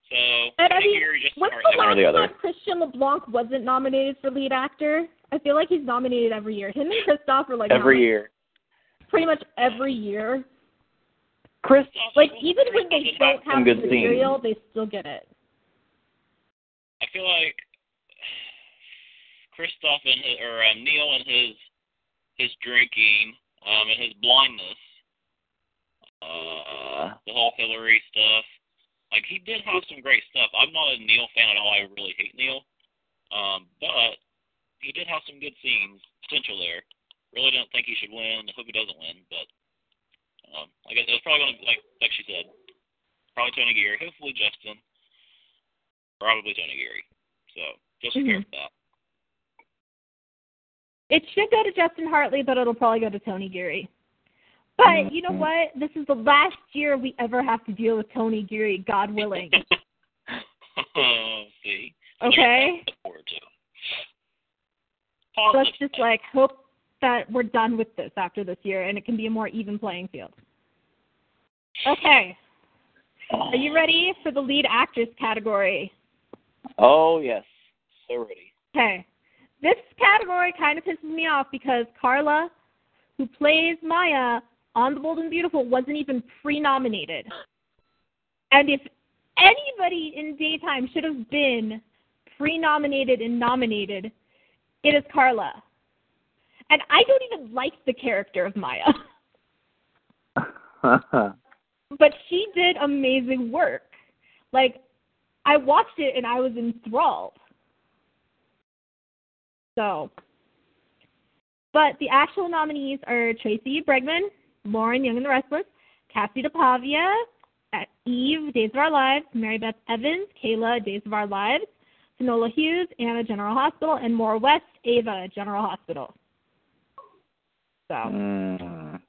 So And I I mean, When's the last the other. time Christian LeBlanc wasn't nominated for lead actor? I feel like he's nominated every year. Him and Kristoff are like Every nominated year. pretty much every year. Chris Like even when they don't have Some the good material, they still get it. I feel like Kristoff and his, or um, Neil and his his drinking um, and his blindness, uh, the whole Hilary stuff. Like he did have some great stuff. I'm not a Neil fan at all. I really hate Neil, um, but he did have some good scenes potential there. Really don't think he should win. I hope he doesn't win, but um, I guess it's probably going to like like she said, probably Tony Geary. Hopefully Justin. Probably Tony Geary. So just prepare Mhm. for that. It should go to Justin Hartley, but it'll probably go to Tony Geary. But you know what? This is the last year we ever have to deal with Tony Geary, God willing. oh, See. Okay? Look. So let's just like hope that we're done with this after this year and it can be a more even playing field. Okay. Are you ready for the lead actress category? Oh yes. So ready. Okay. This category kind of pisses me off because Karla, who plays Maya on The Bold and Beautiful, wasn't even pre nominated. And if anybody in daytime should have been pre nominated and nominated, it is Karla. And I don't even like the character of Maya, but she did amazing work. Like, I watched it and I was enthralled. So, but the actual nominees are Tracy Bregman, Lauren Young and the Restless, Kassie DePaiva, uh, Eve, Days of Our Lives, Mary Beth Evans, Kayla, Days of Our Lives, Finola Hughes, Anna General Hospital, and Maura West, Ava General Hospital. So Mm,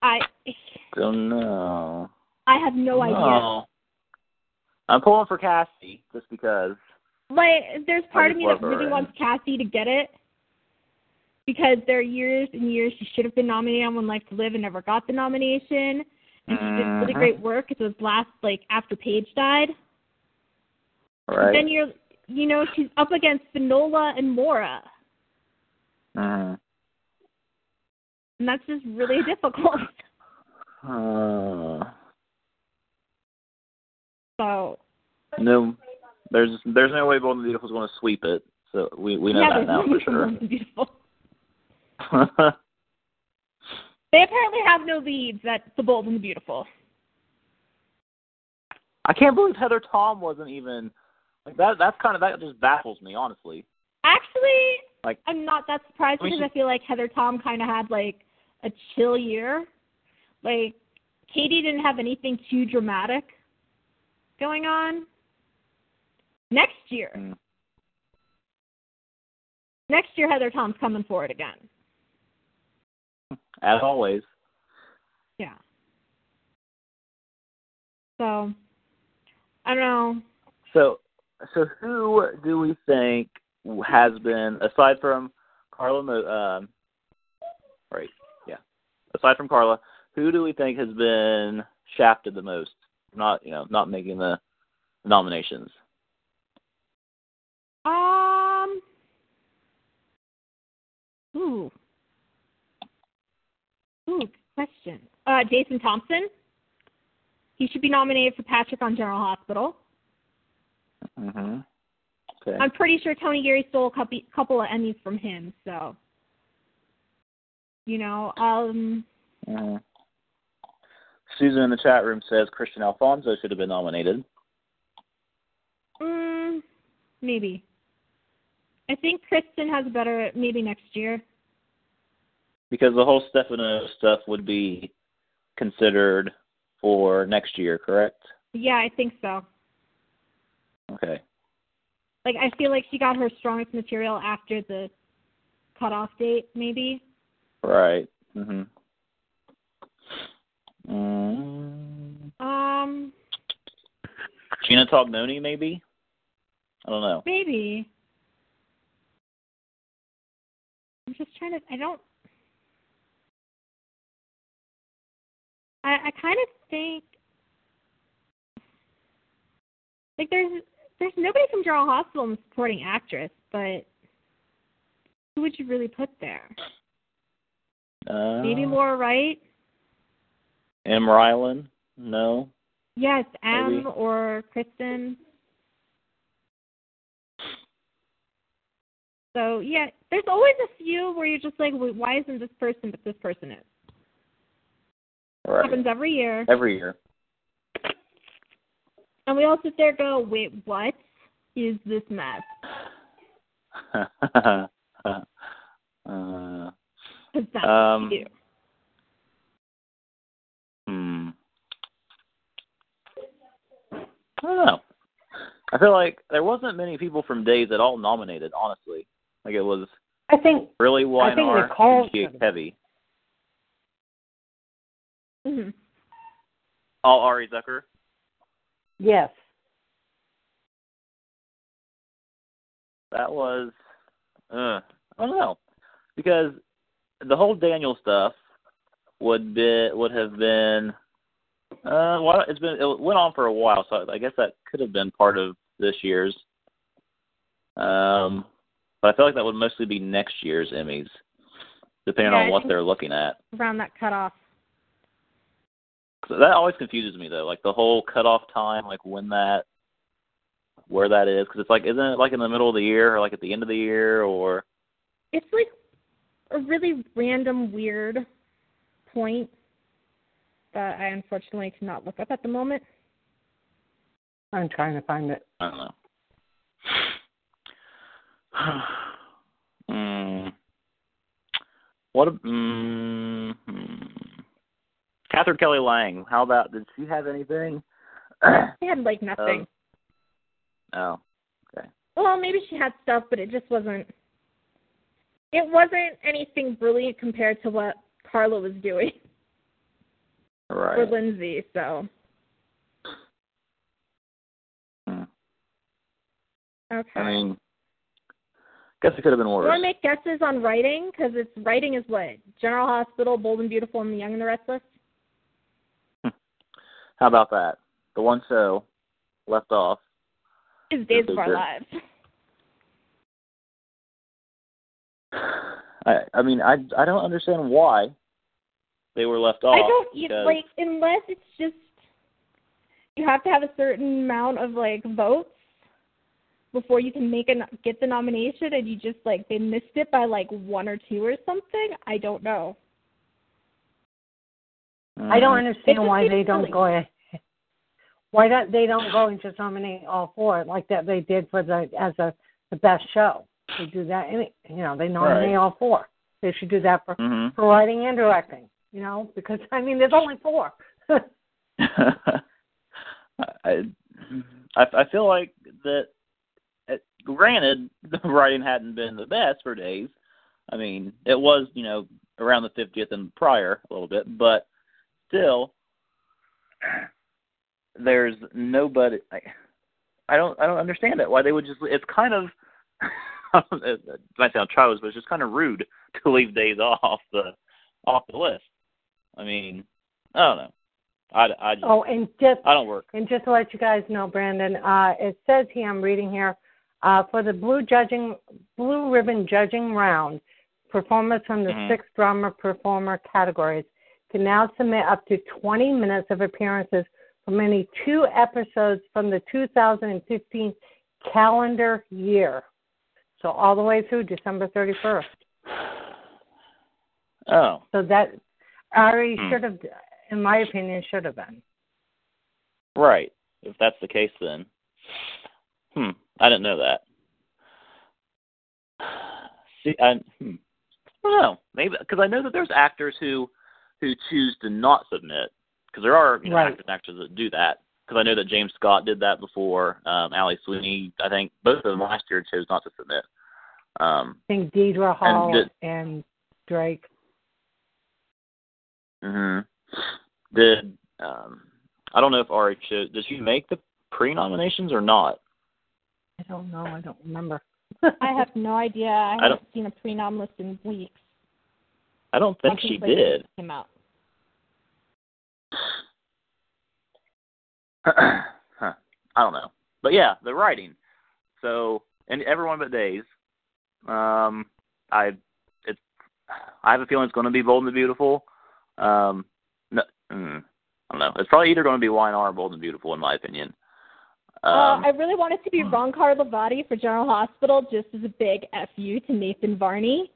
I don't know. I have no idea. I'm pulling for Kassie just because. Like there's part of me that really wants Kassie to get it. Because there are years and years she should have been nominated on One Life to Live and never got the nomination. And she did really Mhm. great work. It was last like after Paige died. But then you're you know, she's up against Finola and Maura. Mhm. And that's just really difficult. Uh, So no, there's there's no way Bold and the Beautiful is going to sweep it. So we we know yeah, that now for sure. beautiful. They apparently have no leads at The Bold and the Beautiful. I can't believe Heather Tom wasn't even like that. That's kind of that just baffles me honestly. Actually, Like- I'm not that surprised I mean, because she- I feel like Heather Tom kind of had like a chill year. Like Katie didn't have anything too dramatic going on. Next year, Mm. next year Heather Tom's coming for it again. As always. Yeah. So I don't know. So so who do we think has been aside from Karla? Um, right. Yeah. Aside from Karla, who do we think has been shafted the most? Not you know not making the nominations. Um. Ooh. Ooh, good question. Uh, Jason Thompson. he should be nominated for Patrick on General Hospital. Mhm. Okay. I'm pretty sure Tony Geary stole a couple, couple of Emmys from him, so you know, um Mhm. Susan in the chat room says Kristian Alfonso should have been nominated. mm, maybe. I think Kristen has a better maybe next year. Because the whole Stefano stuff would be considered for next year, correct? Yeah, I think so. Okay. Like I feel like she got her strongest material after the cutoff date, maybe. Right. Mhm. Mm. Um, Gina Tognoni, maybe. I don't know. maybe. Just trying to. I don't. I I kind of think like there's there's nobody from General Hospital in the supporting actress, but who would you really put there? Uh, Maybe Laura Wright. M. Rylan? No. Yes, M Maybe. or Kristen. So yeah, there's always a few where you're just like, "Wait, why isn't this person but this person is? Right. happens every year. Every year. And we all sit there and go, wait, what is this mess? uh, that's Um, you hmm. I don't know. I feel like there wasn't many people from Days at all nominated, honestly. Like it was I think really I think Weinar Nicole and Gia should- heavy. hmm All Ari Zucker. yes. That was uh I don't know. Because the whole Daniel stuff would be would have been uh well it's been it went on for a while, so I guess that could have been part of this year's. Um but I feel like that would mostly be next year's Emmys, depending Yeah, on I what they're looking at. Around that cutoff. So that always confuses me though, like the whole cutoff time, like when that, where that is, because it's like, isn't it like in the middle of the year or like at the end of the year or? It's like a really random, weird point that I unfortunately cannot look up at the moment. I'm trying to find it. I don't know. mm. What? A, mm. Katherine Kelly Lang. How about? Did she have anything? She had like nothing. oh, okay. well, maybe she had stuff, but it just wasn't. It wasn't anything brilliant compared to what Karla was doing right. for Linsey. So Hmm. okay. I mean, guess it could have been worse. to make guesses on writing? Because it's writing is what General Hospital, Bold and Beautiful, and The Young and the Restless. Hmm. How about that? The one show left off. Is Days of Our. Lives. I I mean I I don't understand why they were left off. I don't because, like unless it's just you have to have a certain amount of like votes before you can make a get the nomination, and you just like they missed it by like one or two or something. I don't know. I don't Mm. understand why they don't silly. go ahead. Why don't they don't go and just nominate all four like that they did for the as a the best show? They do that any you know they nominate Right. all four. They should do that for Mhm. for writing and directing. You know because I mean there's only four. I, I I feel like that. Granted, the writing hadn't been the best for days. I mean, it was you know around the fiftieth and prior a little bit, but still, there's nobody. I, I don't I don't understand it. Why they would just? It's kind of. it might sound childish, but it's just kind of rude to leave days off the off the list. I mean, I don't know. I, I just oh, and just I don't work. And just to let you guys know, Brandon, uh, it says here, I'm reading here, uh, for the blue judging, blue ribbon judging round, performers from the Mhm. six drama performer categories can now submit up to 20 minutes of appearances from any two episodes from the 2015 calendar year. So all the way through December 31st. Oh. So that Ari Hmm. should have, in my opinion, should have been. Right. If that's the case, then. Hmm. I didn't know that. See, I, hmm. I don't know. Maybe because I know that there's actors who who choose to not submit because there are you know, Right. actors and actors that do that. Because I know that James Scott did that before. Um, Ali Sweeney, I think both of them last year chose not to submit. Um, I think Deidre Hall did- and Drake. hmm Did um, I don't know if Ari chose. Did she make the pre-nominations or not? I don't know. I don't remember. I have no idea. I I haven't seen a pre-nom list in weeks. I don't think Once she did. Came out. huh. I don't know. But yeah, the writing. So and everyone but Days. Um I it's I have a feeling it's gonna be Bold and the Beautiful. Um no mm, I don't know. It's probably either gonna be YNR or Bold and Beautiful in my opinion. Um uh, I really wanted to be Ron Carlivati for General Hospital, just as a big fu to Nathan Varney,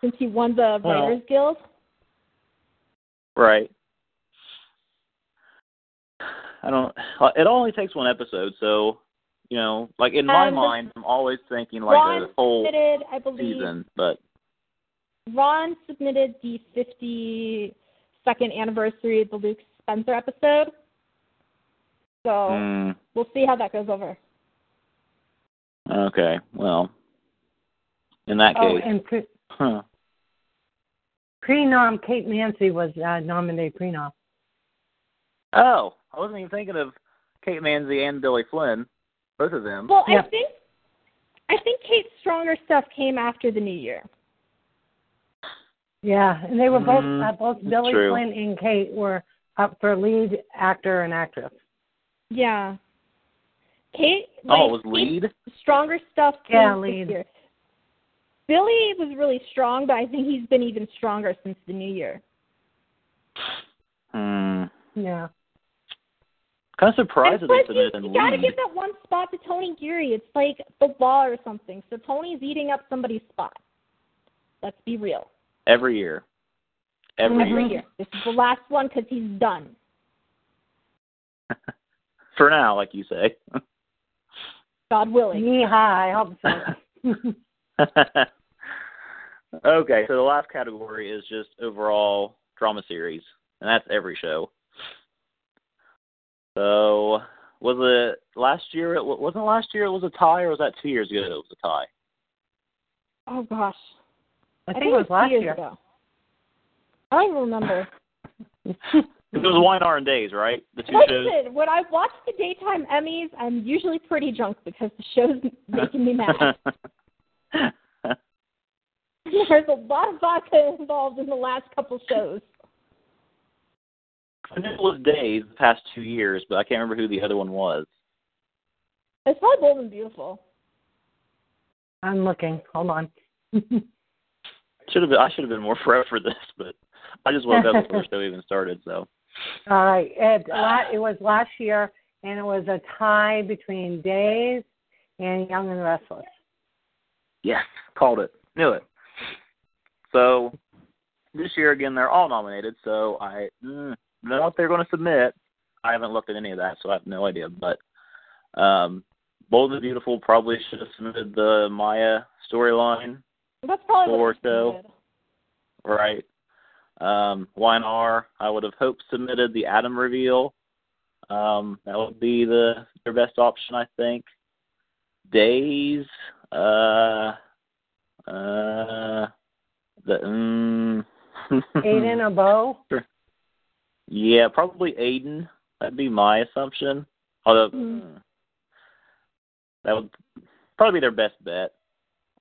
since he won the Well- Writers Guild. Right. I don't. It only takes one episode, so you know, like in my Um, mind, I'm always thinking like Ron a whole submitted, I believe, season. But Ron submitted the 52nd anniversary of the Luke Spencer episode. So mm, we'll see how that goes over. okay, well, in that Oh, case, and pre- huh. pre-nom Kate Mansi was uh, nominated pre-nom. oh, I wasn't even thinking of Kate Mansi and Billy Flynn, both of them. Well, I think I think Kate's stronger stuff came after the new year. Yeah, and they were both Mhm, uh, both Billy true. Flynn and Kate were up for lead actor and actress. Yeah. Kate like, oh, it was lead. stronger stuff came Yeah, lead. year. Billy was really strong, but I think he's been even stronger since the new year. Hmm. Yeah. Kind of surprised And that they plus, submitted you, in you gotta lead. give that one spot to Tony Geary. It's like the law or something. So Tony's eating up somebody's spot. Let's be real. every year. Every, Every year. year. This is the last one because he's done. For now, like you say. God willing. Yeehaw, I hope so. okay, so the last category is just overall drama series, and that's every show. So, was it last year? It wasn't last year. It was a tie, or was that two years ago? It was a tie. Oh gosh. I I think it was two last years year. ago. I don't remember. It was YNR and Days, right? The two shows. Listen, when I watch the daytime Emmys, I'm usually pretty drunk because the show's making me mad. There's a lot of vodka involved in the last couple shows. I knew it was Days the past two years, but I can't remember who the other one was. It's probably bold and beautiful. I'm looking. Hold on. Should have been, I should have been more prepped for this, but I just woke up before the show even started. So All right. It, la- it was last year, and it was a tie between Days and Young and Restless. yes, called it, knew it. So this year again, they're all nominated. So I mm, don't know if they're going to submit. I haven't looked at any of that, so I have no idea. But um, Bold and Beautiful probably should have submitted the Maya storyline, That's probably Four what show. did. right? Um, YNR, I would have hoped submitted the Adam reveal. Um, that would be the their best option, I think. Days, uh, uh, the um, Aiden or Bo? yeah, probably Aiden. That'd be my assumption. Although Mhm. uh, that would probably be their best bet.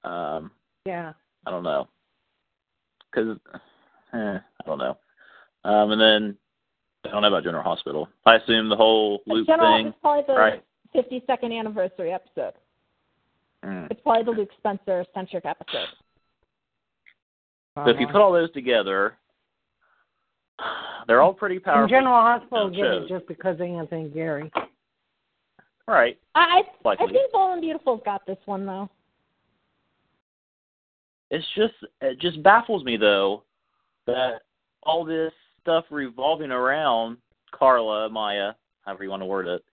Um, Yeah. I don't know. Because, eh, I don't know. Um, and then, I don't know about General Hospital. I assume the whole The loop General thing. is probably the right. 52nd anniversary episode. Mm. It's probably the Luke Spencer centric episode. So if you put all those together, they're all pretty powerful. And General Hospital get it just because of Anthony Geary. Right. I I, I think Bold and Beautiful's got this one though. It's just it just baffles me though that all this stuff revolving around Karla, Maya, however you want to word it,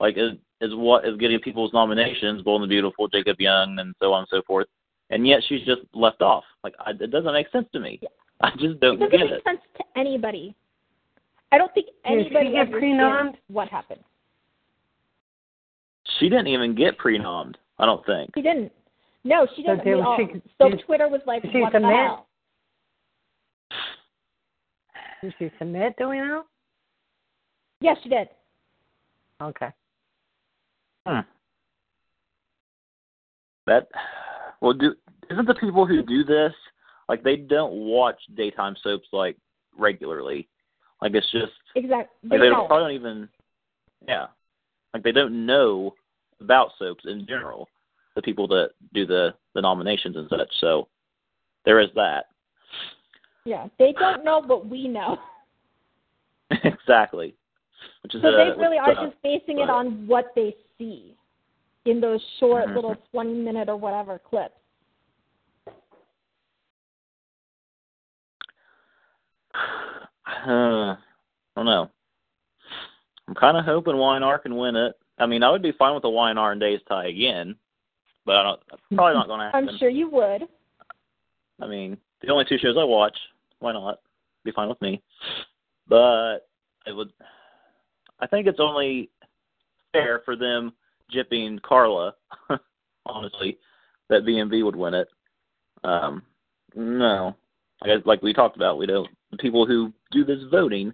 like is is what is getting people's nominations, Bold and the Beautiful, Jacob Young, and so on and so forth, and yet she's just left off. Like I, it doesn't make sense to me. I just It don't doesn't get make it. sense to anybody. I don't think Did she anybody get pre-nommed? what happened. She didn't even get pre-nommed. I don't think. She didn't. No, she didn't. did We all, she- so did- Twitter was like, did she "What the submit? hell?" Did she submit? Do we know? Yes, she did. Okay. Hmm. That well, do isn't the people who do this like they don't watch daytime soaps like regularly? Like it's just Exactly. like They they don't. probably don't even yeah, like they don't know about soaps in general. The people that do the the nominations and such. So there is that Yeah, they don't know, but we know. exactly. Which is So uh, they really are sucks. just basing it on what they see in those short Mhm. little 20 minute or whatever clips. Uh, I don't know. I'm kind of hoping YNR can win it. I mean, I would be fine with the YNR and Days tie again, but I don't. that's Probably not going to happen. I'm sure you would. I mean, the only two shows I watch, why not? Be fine with me. But it would. I think it's only fair for them jipping Karla. honestly, that BMV would win it. Um, no, I guess like we talked about, we don't. The people who do this voting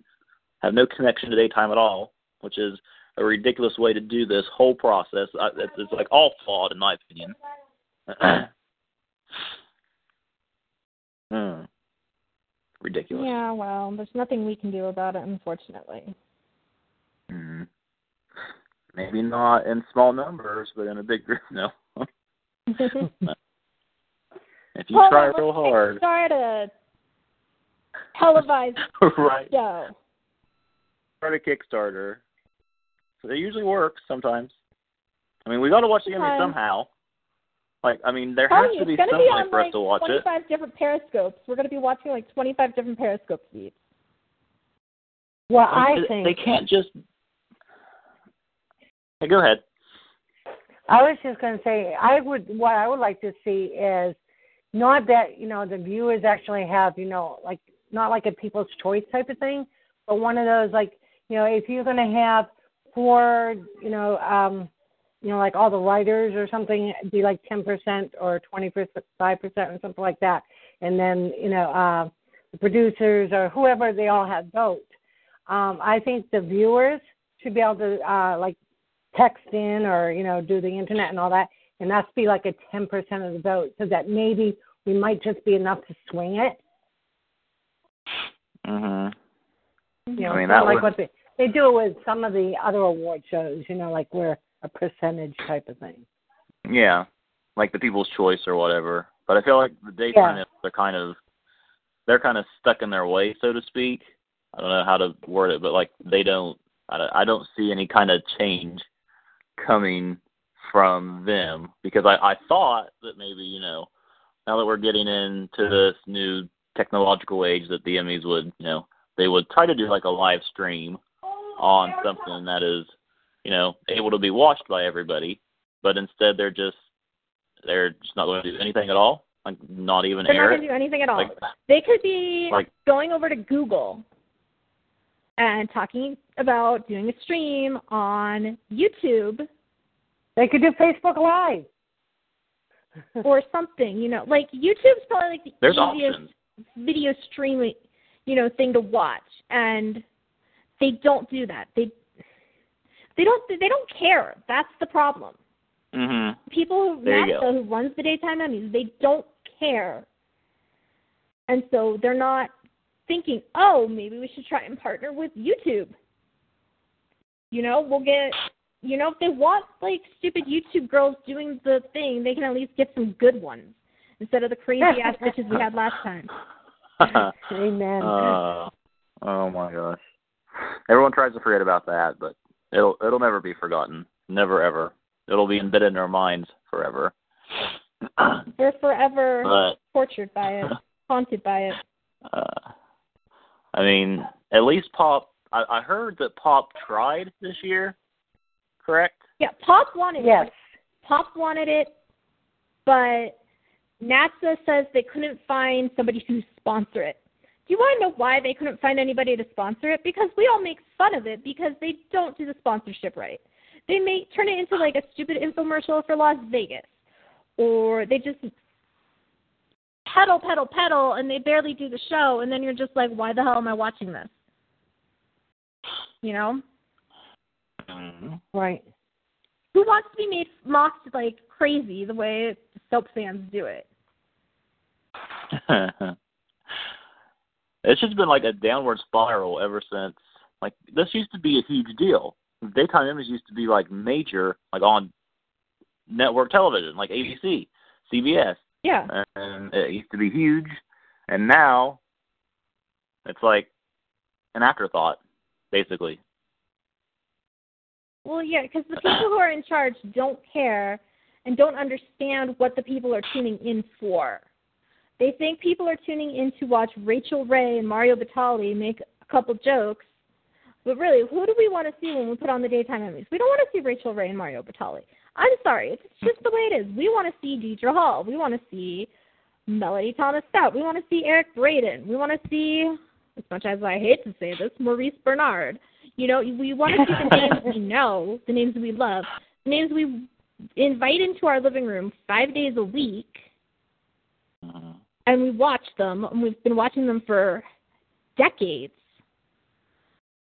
have no connection to daytime at all, which is a ridiculous way to do this whole process. I, it's, it's like all flawed in my opinion. Hmm. Ridiculous. Yeah, well, there's nothing we can do about it, unfortunately. Hmm. Maybe not in small numbers, but in a big group. No. if you Hold try real hard, Start a televised right? show. Start a Kickstarter. So it usually works sometimes. I mean, we got to watch the Sometimes. somehow. Like, I mean, there has you, to be it's some be way on for us to watch it. 25 different periscopes. We're going to be watching like 25 different periscope feeds. Well, I they- think they can't just. Hey, go ahead. I was just going to say, I would what I would like to see is not that you know the viewers actually have you know like not like a People's Choice type of thing, but one of those like you know if you're going to have four you know um you know like all the writers or something be like ten percent or twenty five percent or something like that, and then you know uh, the producers or whoever they all have vote. Um, I think the viewers should be able to uh, like text in or you know do the internet and all that and that's be like a 10% of the vote so that maybe we might just be enough to swing it Mm-hmm. you know I mean, that like would- what they they do it with some of the other award shows you know like where a percentage type of thing Yeah, like the People's Choice or whatever. But I feel like the daytime Yeah. they're kind of they're kind of stuck in their way, so to speak. I don't know how to word it, but like they don't. I don't, I don't see any kind of change coming from them because I I thought that maybe you know now that we're getting into this new technological age that the Emmys would you know they would try to do like a live stream on something that is you know able to be watched by everybody but instead they're just they're just not going to do anything at all like not even They're not going to do anything at all. like They could be Like- going over to Google and talking about doing a stream on YouTube they could do facebook live or something. You know, like YouTube's probably like the there's easiest options video streaming, you know, thing to watch, and they don't do that. They they don't they don't care. That's the problem. mhm People who NATAS who runs the daytime Emmys, they don't care, and so they're not thinking, oh, maybe we should try and partner with YouTube. You know, we'll get. You know, if they want like stupid YouTube girls doing the thing, they can at least get some good ones instead of the crazy ass bitches we had last time. amen uh, Oh my gosh. Everyone tries to forget about that, but it'll it'll never be forgotten. Never ever. It'll be embedded in our minds forever. We're forever but tortured by it, haunted by it. uh I mean, at least Pop I, I heard that Pop tried this year, correct? Yeah, Pop wanted Yes. it. Pop wanted it, but NATAS says they couldn't find somebody to sponsor it. Do you want to know why they couldn't find anybody to sponsor it? Because we all make fun of it because they don't do the sponsorship right. They may turn it into like a stupid infomercial for Las Vegas, or they just pedal, pedal, pedal, and they barely do the show, and then you're just like, why the hell am I watching this? You know, Mm-hmm. Right. who wants to be made mocked like crazy the way soap fans do it? it's just been like a downward spiral ever since. Like this used to be a huge deal. Daytime Emmys used to be like major, like on network television, like ABC, CBS, Yeah. and it used to be huge. And now it's like an afterthought, basically. Well, yeah, because the people who are in charge don't care and don't understand what the people are tuning in for. They think people are tuning in to watch Rachael Ray and Mario Batali make a couple jokes, but really, who do we want to see when we put on the daytime Emmys? We don't want to see Rachael Ray and Mario Batali. I'm sorry, it's just the way it is. We want to see Deidre Hall. We want to see Melody Thomas Scott. We want to see Eric Braeden. We want to see, as much as I hate to say this, Maurice Benard. You know, we want to see the names we know, the names we love, the names we invite into our living room five days a week, Mhm. And we watch them, and we've been watching them for decades.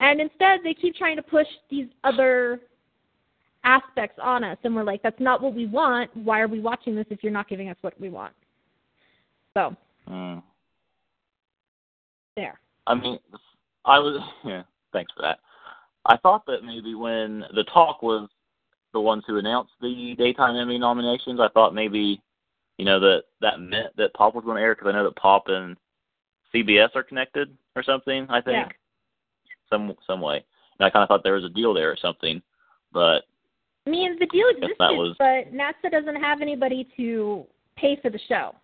And instead, they keep trying to push these other aspects on us, and we're like, that's not what we want. Why are we watching this if you're not giving us what we want? So, Mm. there. I mean, I was yeah. Thanks for that. I thought that maybe when the talk was the ones who announced the daytime Emmy nominations, I thought maybe, you know, that that meant that Pop was going to air because I know that Pop and CBS are connected or something. I think Yeah. some some way. And I kind of thought there was a deal there or something, but I mean, the deal existed, was- but NATAS doesn't have anybody to pay for the show.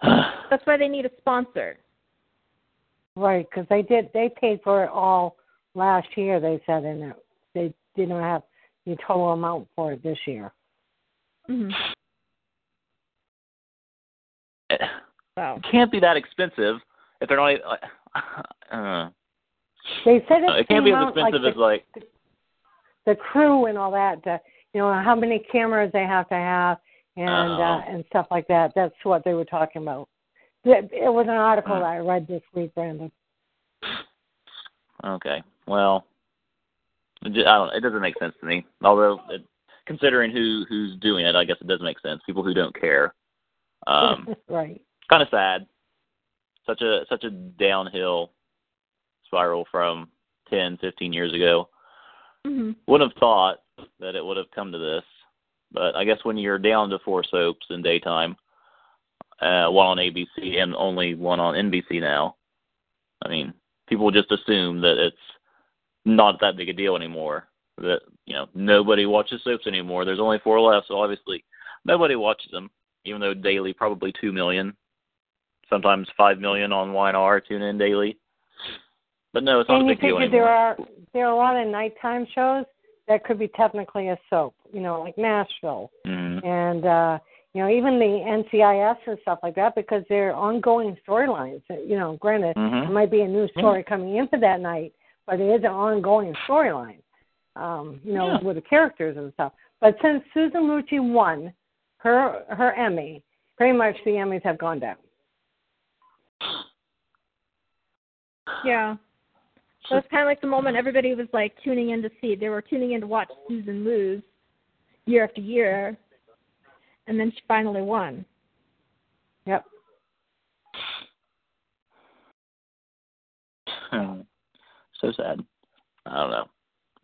That's why they need a sponsor. Right, because they did. They paid for it all last year. They said, and they didn't have the total amount for it this year. Hmm it can't be that expensive if they're not. Like, uh, They said it's it can't be as like expensive the, as like. the crew and all that. To, you know how many cameras they have to have and uh, and stuff like that. That's what they were talking about. It, it was an article Hmm. that I read this week, Brandon. Okay. Well, it I don't. It doesn't make sense to me. Although, it, considering who who's doing it, I guess it does make sense. People who don't care. Um, right. kind of sad. Such a such a downhill spiral from ten, fifteen years ago. hmm Wouldn't have thought that it would have come to this, but I guess when you're down to four soaps in daytime, uh, one on ABC and only one on NBC now, I mean, people just assume that it's not that big a deal anymore. That you know nobody watches soaps anymore. There's only four left, so obviously nobody watches them. Even though daily, probably two million, sometimes five million on YNR tune in daily. But no, it's not and a you big deal anymore. there are there are a lot of nighttime shows that could be technically a soap. You know, like Nashville. Mhm. and uh you know even the NCIS and stuff like that because they're ongoing storylines. You know, granted, Mhm. there might be a new story coming in for that night, but it is an ongoing storyline. Um, you know, Yeah. with the characters and stuff. But since Susan Lucci won her her Emmy, pretty much the Emmys have gone down. Yeah. So it's kind of like the moment everybody was like tuning in to see. They were tuning in to watch Susan lose year after year, and then she finally won. Yep. so sad. I don't know.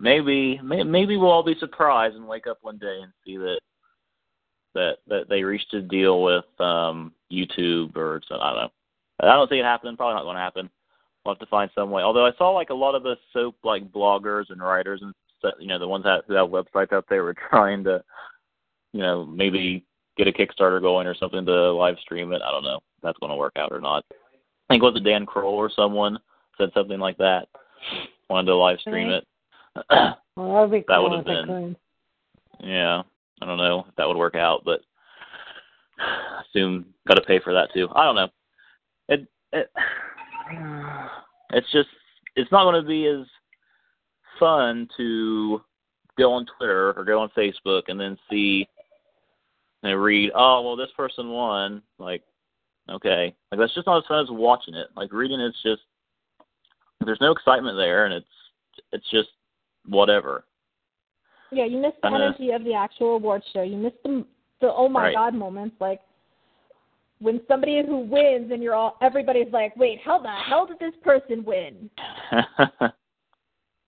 Maybe maybe we'll all be surprised and wake up one day and see that that that they reached a deal with um YouTube or something. I don't know. I don't see it happening. Probably not going to happen. We'll have to find some way. Although I saw like a lot of the soap like bloggers and writers and you know the ones that who have websites out there were trying to, you know, maybe get a Kickstarter going or something to live stream it. I don't know if that's going to work out or not. I think was it Dan Kroll or someone said something like that. Wanted to live stream it. well, that'd be that would have been. Yeah, I don't know if that would work out, but I assume got to pay for that too. I don't know. It it it's just it's not going to be as fun to go on Twitter or go on Facebook and then see and read, oh well, this person won. Like, okay, like that's just not as fun as watching it. Like reading, it's just there's no excitement there, and it's it's just whatever. Yeah, you miss the Kinda- uh, energy of the actual award show. You miss the the oh my Right. god moments, like when somebody who wins and you're all everybody's like, wait, how the hell did this person win?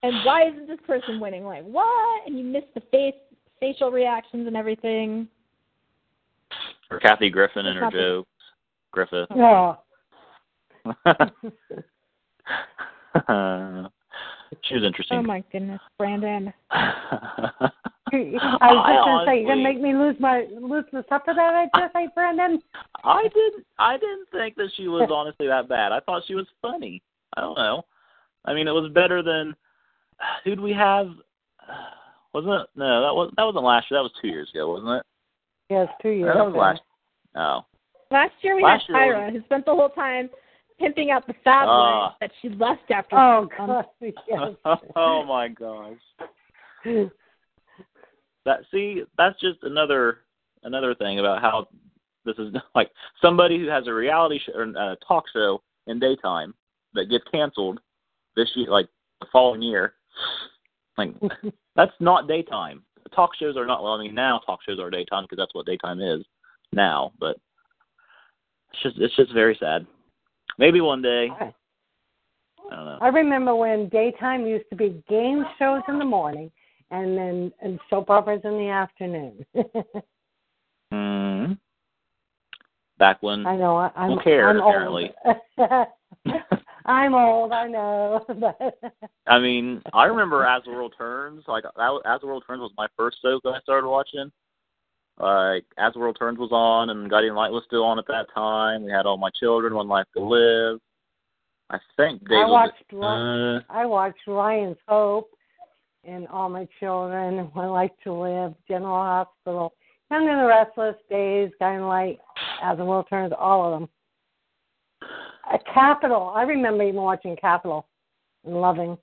And why isn't this person winning? Like what? And you miss the face facial reactions and everything. or Kathy Griffin and her Kathy. jokes. Griffith. Yeah. she was interesting. Oh my goodness, Brandon. I was just gonna say, you're gonna make me lose my lose the stuff of that I just say, Brandon. I didn't. I didn't think that she was honestly that bad. I thought she was funny. I don't know. I mean, it was better than who'd we have? Wasn't it? No, that was that wasn't last year. That was two years ago, wasn't it? Yes, two years. that was last. Oh, Last year we Last had year Tyra, who spent the whole time pimping out the fat Ah. boy that she left after. Oh God, yes. oh my gosh. That see, that's just another another thing about how this is like somebody who has a reality show or a talk show in daytime that gets canceled this year, like the following year. Like that's not daytime. Talk shows are not. Well, I mean now talk shows are daytime because that's what daytime is now. But it's just it's just very sad. Maybe one day. I don't know. I remember when daytime used to be game shows in the morning and then and soap operas in the afternoon. Mm. Back when I know I, I'm care, I'm apparently. old. I'm old, I know. but I mean, I remember As the World Turns. Like As the World Turns was my first soap that I started watching. Like As the World Turns was on, and Guiding Light was still on at that time. We had All My Children, One Life to Live. I think Dave I watched Uh, I watched Ryan's Hope and All My Children, One Life to Live, General Hospital, Young and the Restless Days, Guiding Light, As the World Turns, all of them. A Capitol. I remember even watching Capitol and loving.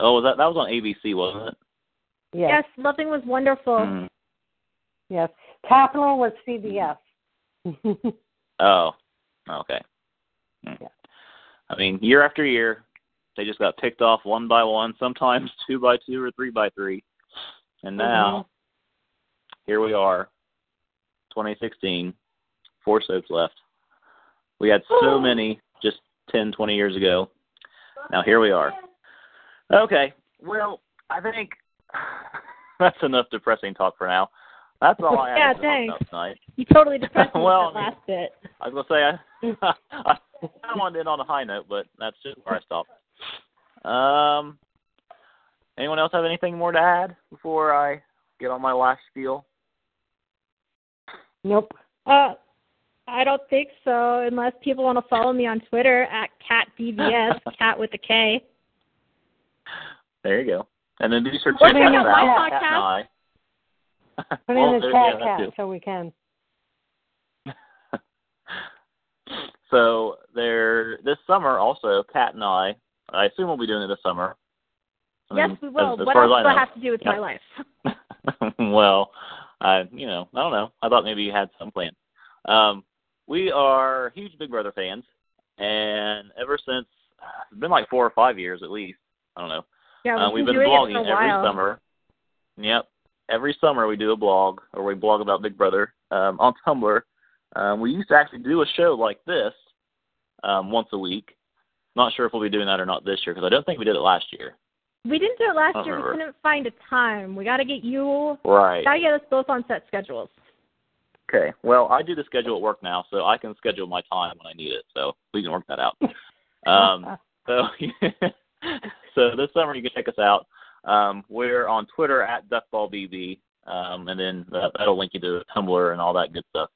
oh, was that that was on ABC, wasn't it? Yes. Yes, Loving was wonderful. Mm. Yes. Capitol was CBS. Oh, okay. Mm. Yeah. I mean, year after year, they just got picked off one by one, sometimes two by two or three by three. And now, here we are, 2016, four soaps left. We had so many just 10, 20 years ago. Now here we are. Okay, well, I think that's enough depressing talk for now. That's all I have Yeah, to thanks. tonight. You totally depressed me Well, that last bit. I was gonna say I, I, I wanted to end on a high note, but that's just where I stopped. Um, anyone else have anything more to add before I get on my last spiel? Nope. Uh, I don't think so, unless people want to follow me on Twitter at catdvs, cat with a K. There you go. And then Or Cat check out my Cat and Put Well, in the chat yeah, cat so we can. so there, this summer also, Kat and I. I assume we'll be doing it this summer. I Yes, mean, we will. As, as what else do I I have to do with Yeah. my life? well, I you know I don't know. I thought maybe you had some plan. Um, we are huge Big Brother fans, and ever since it's been like four or five years at least. I don't know. Yeah, uh, we've been blogging every summer. Yep, every summer we do a blog or we blog about Big Brother um, on Tumblr. Um, we used to actually do a show like this um, once a week. Not sure if we'll be doing that or not this year because I don't think we did it last year. We didn't do it last year. We couldn't find a time. We got to get you. Right. Got to get us both on set schedules. Okay. Well, I do the schedule at work now, so I can schedule my time when I need it. So we can work that out. um, so, so this summer you can check us out. Um, we're on Twitter at DuckballBB, um, and then that, that'll link you to Tumblr and all that good stuff.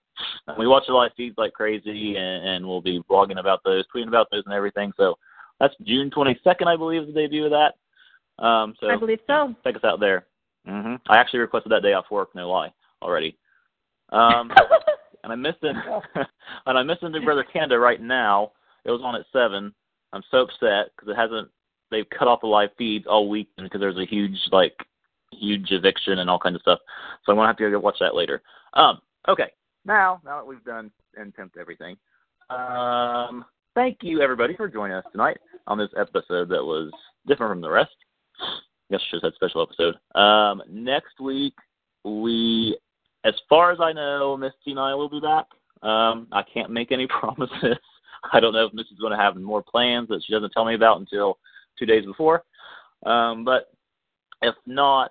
And we watch a lot of feeds like crazy, and, and we'll be blogging about those, tweeting about those, and everything. So that's June 22nd, I believe, is the debut of that. Um, so I believe so. Check us out there. hmm I actually requested that day off work, no lie, already. Um, and I missed it, and I missed Big Brother Canada right now. It was on at seven. I'm so upset because it hasn't. They've cut off the live feeds all week because there's a huge like huge eviction and all kinds of stuff. So I'm gonna have to go watch that later. Um, okay. Now, now that we've done and pimped everything, um, thank you everybody for joining us tonight on this episode that was different from the rest. I guess I should have said special episode. Um, next week we, as far as I know, Misty and I will be back. Um, I can't make any promises. I don't know if Misty's going to have more plans that she doesn't tell me about until two days before. Um, but if not,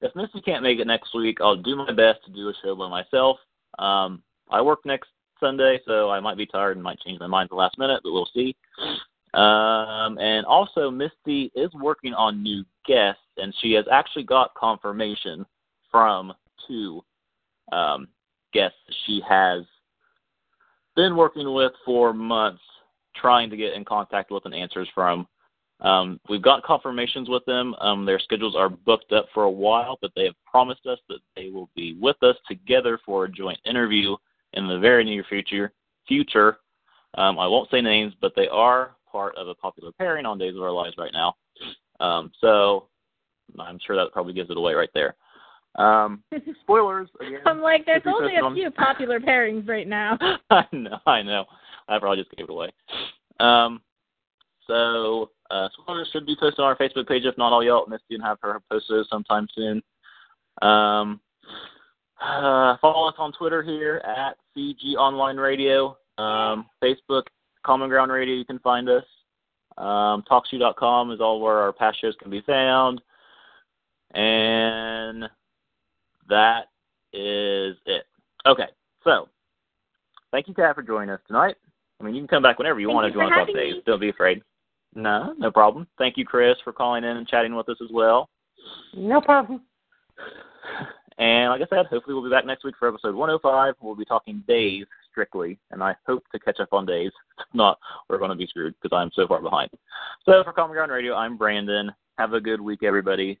if Misty can't make it next week, I'll do my best to do a show by myself. Um, I work next Sunday, so I might be tired and might change my mind at the last minute, but we'll see. Um, and also, Misty is working on new guests, and she has actually got confirmation from two um, guests she has been working with for months, trying to get in contact with and answers from. Um, we've got confirmations with them. Um, their schedules are booked up for a while, but they have promised us that they will be with us together for a joint interview in the very near future. Future, um, I won't say names, but they are part of a popular pairing on Days of Our Lives right now. Um, so I'm sure that probably gives it away right there. Um, spoilers again. I'm like, there's only a few popular pairings right now. I know, I know. I probably just gave it away. Um, so uh, spoilers should be posted on our Facebook page. If not, I'll yell at Misty and have her post those sometime soon. Um, uh, follow us on Twitter here at CG Online Radio. Um, Facebook, Common Ground Radio. You can find us. Um, TalkShoe.com is all where our past shows can be found. And that is it. Okay, so thank you, Kat, for joining us tonight. I mean, you can come back whenever you Thank want you if you want for to talk having days. me. Don't be afraid. No, no problem. Thank you, Chris, for calling in and chatting with us as well. No problem. And like I said, hopefully we'll be back next week for episode 105. We'll be talking days strictly, and I hope to catch up on days. If not, we're going to be screwed because I'm so far behind. So for Common Ground Radio, I'm Brandon. Have a good week, everybody.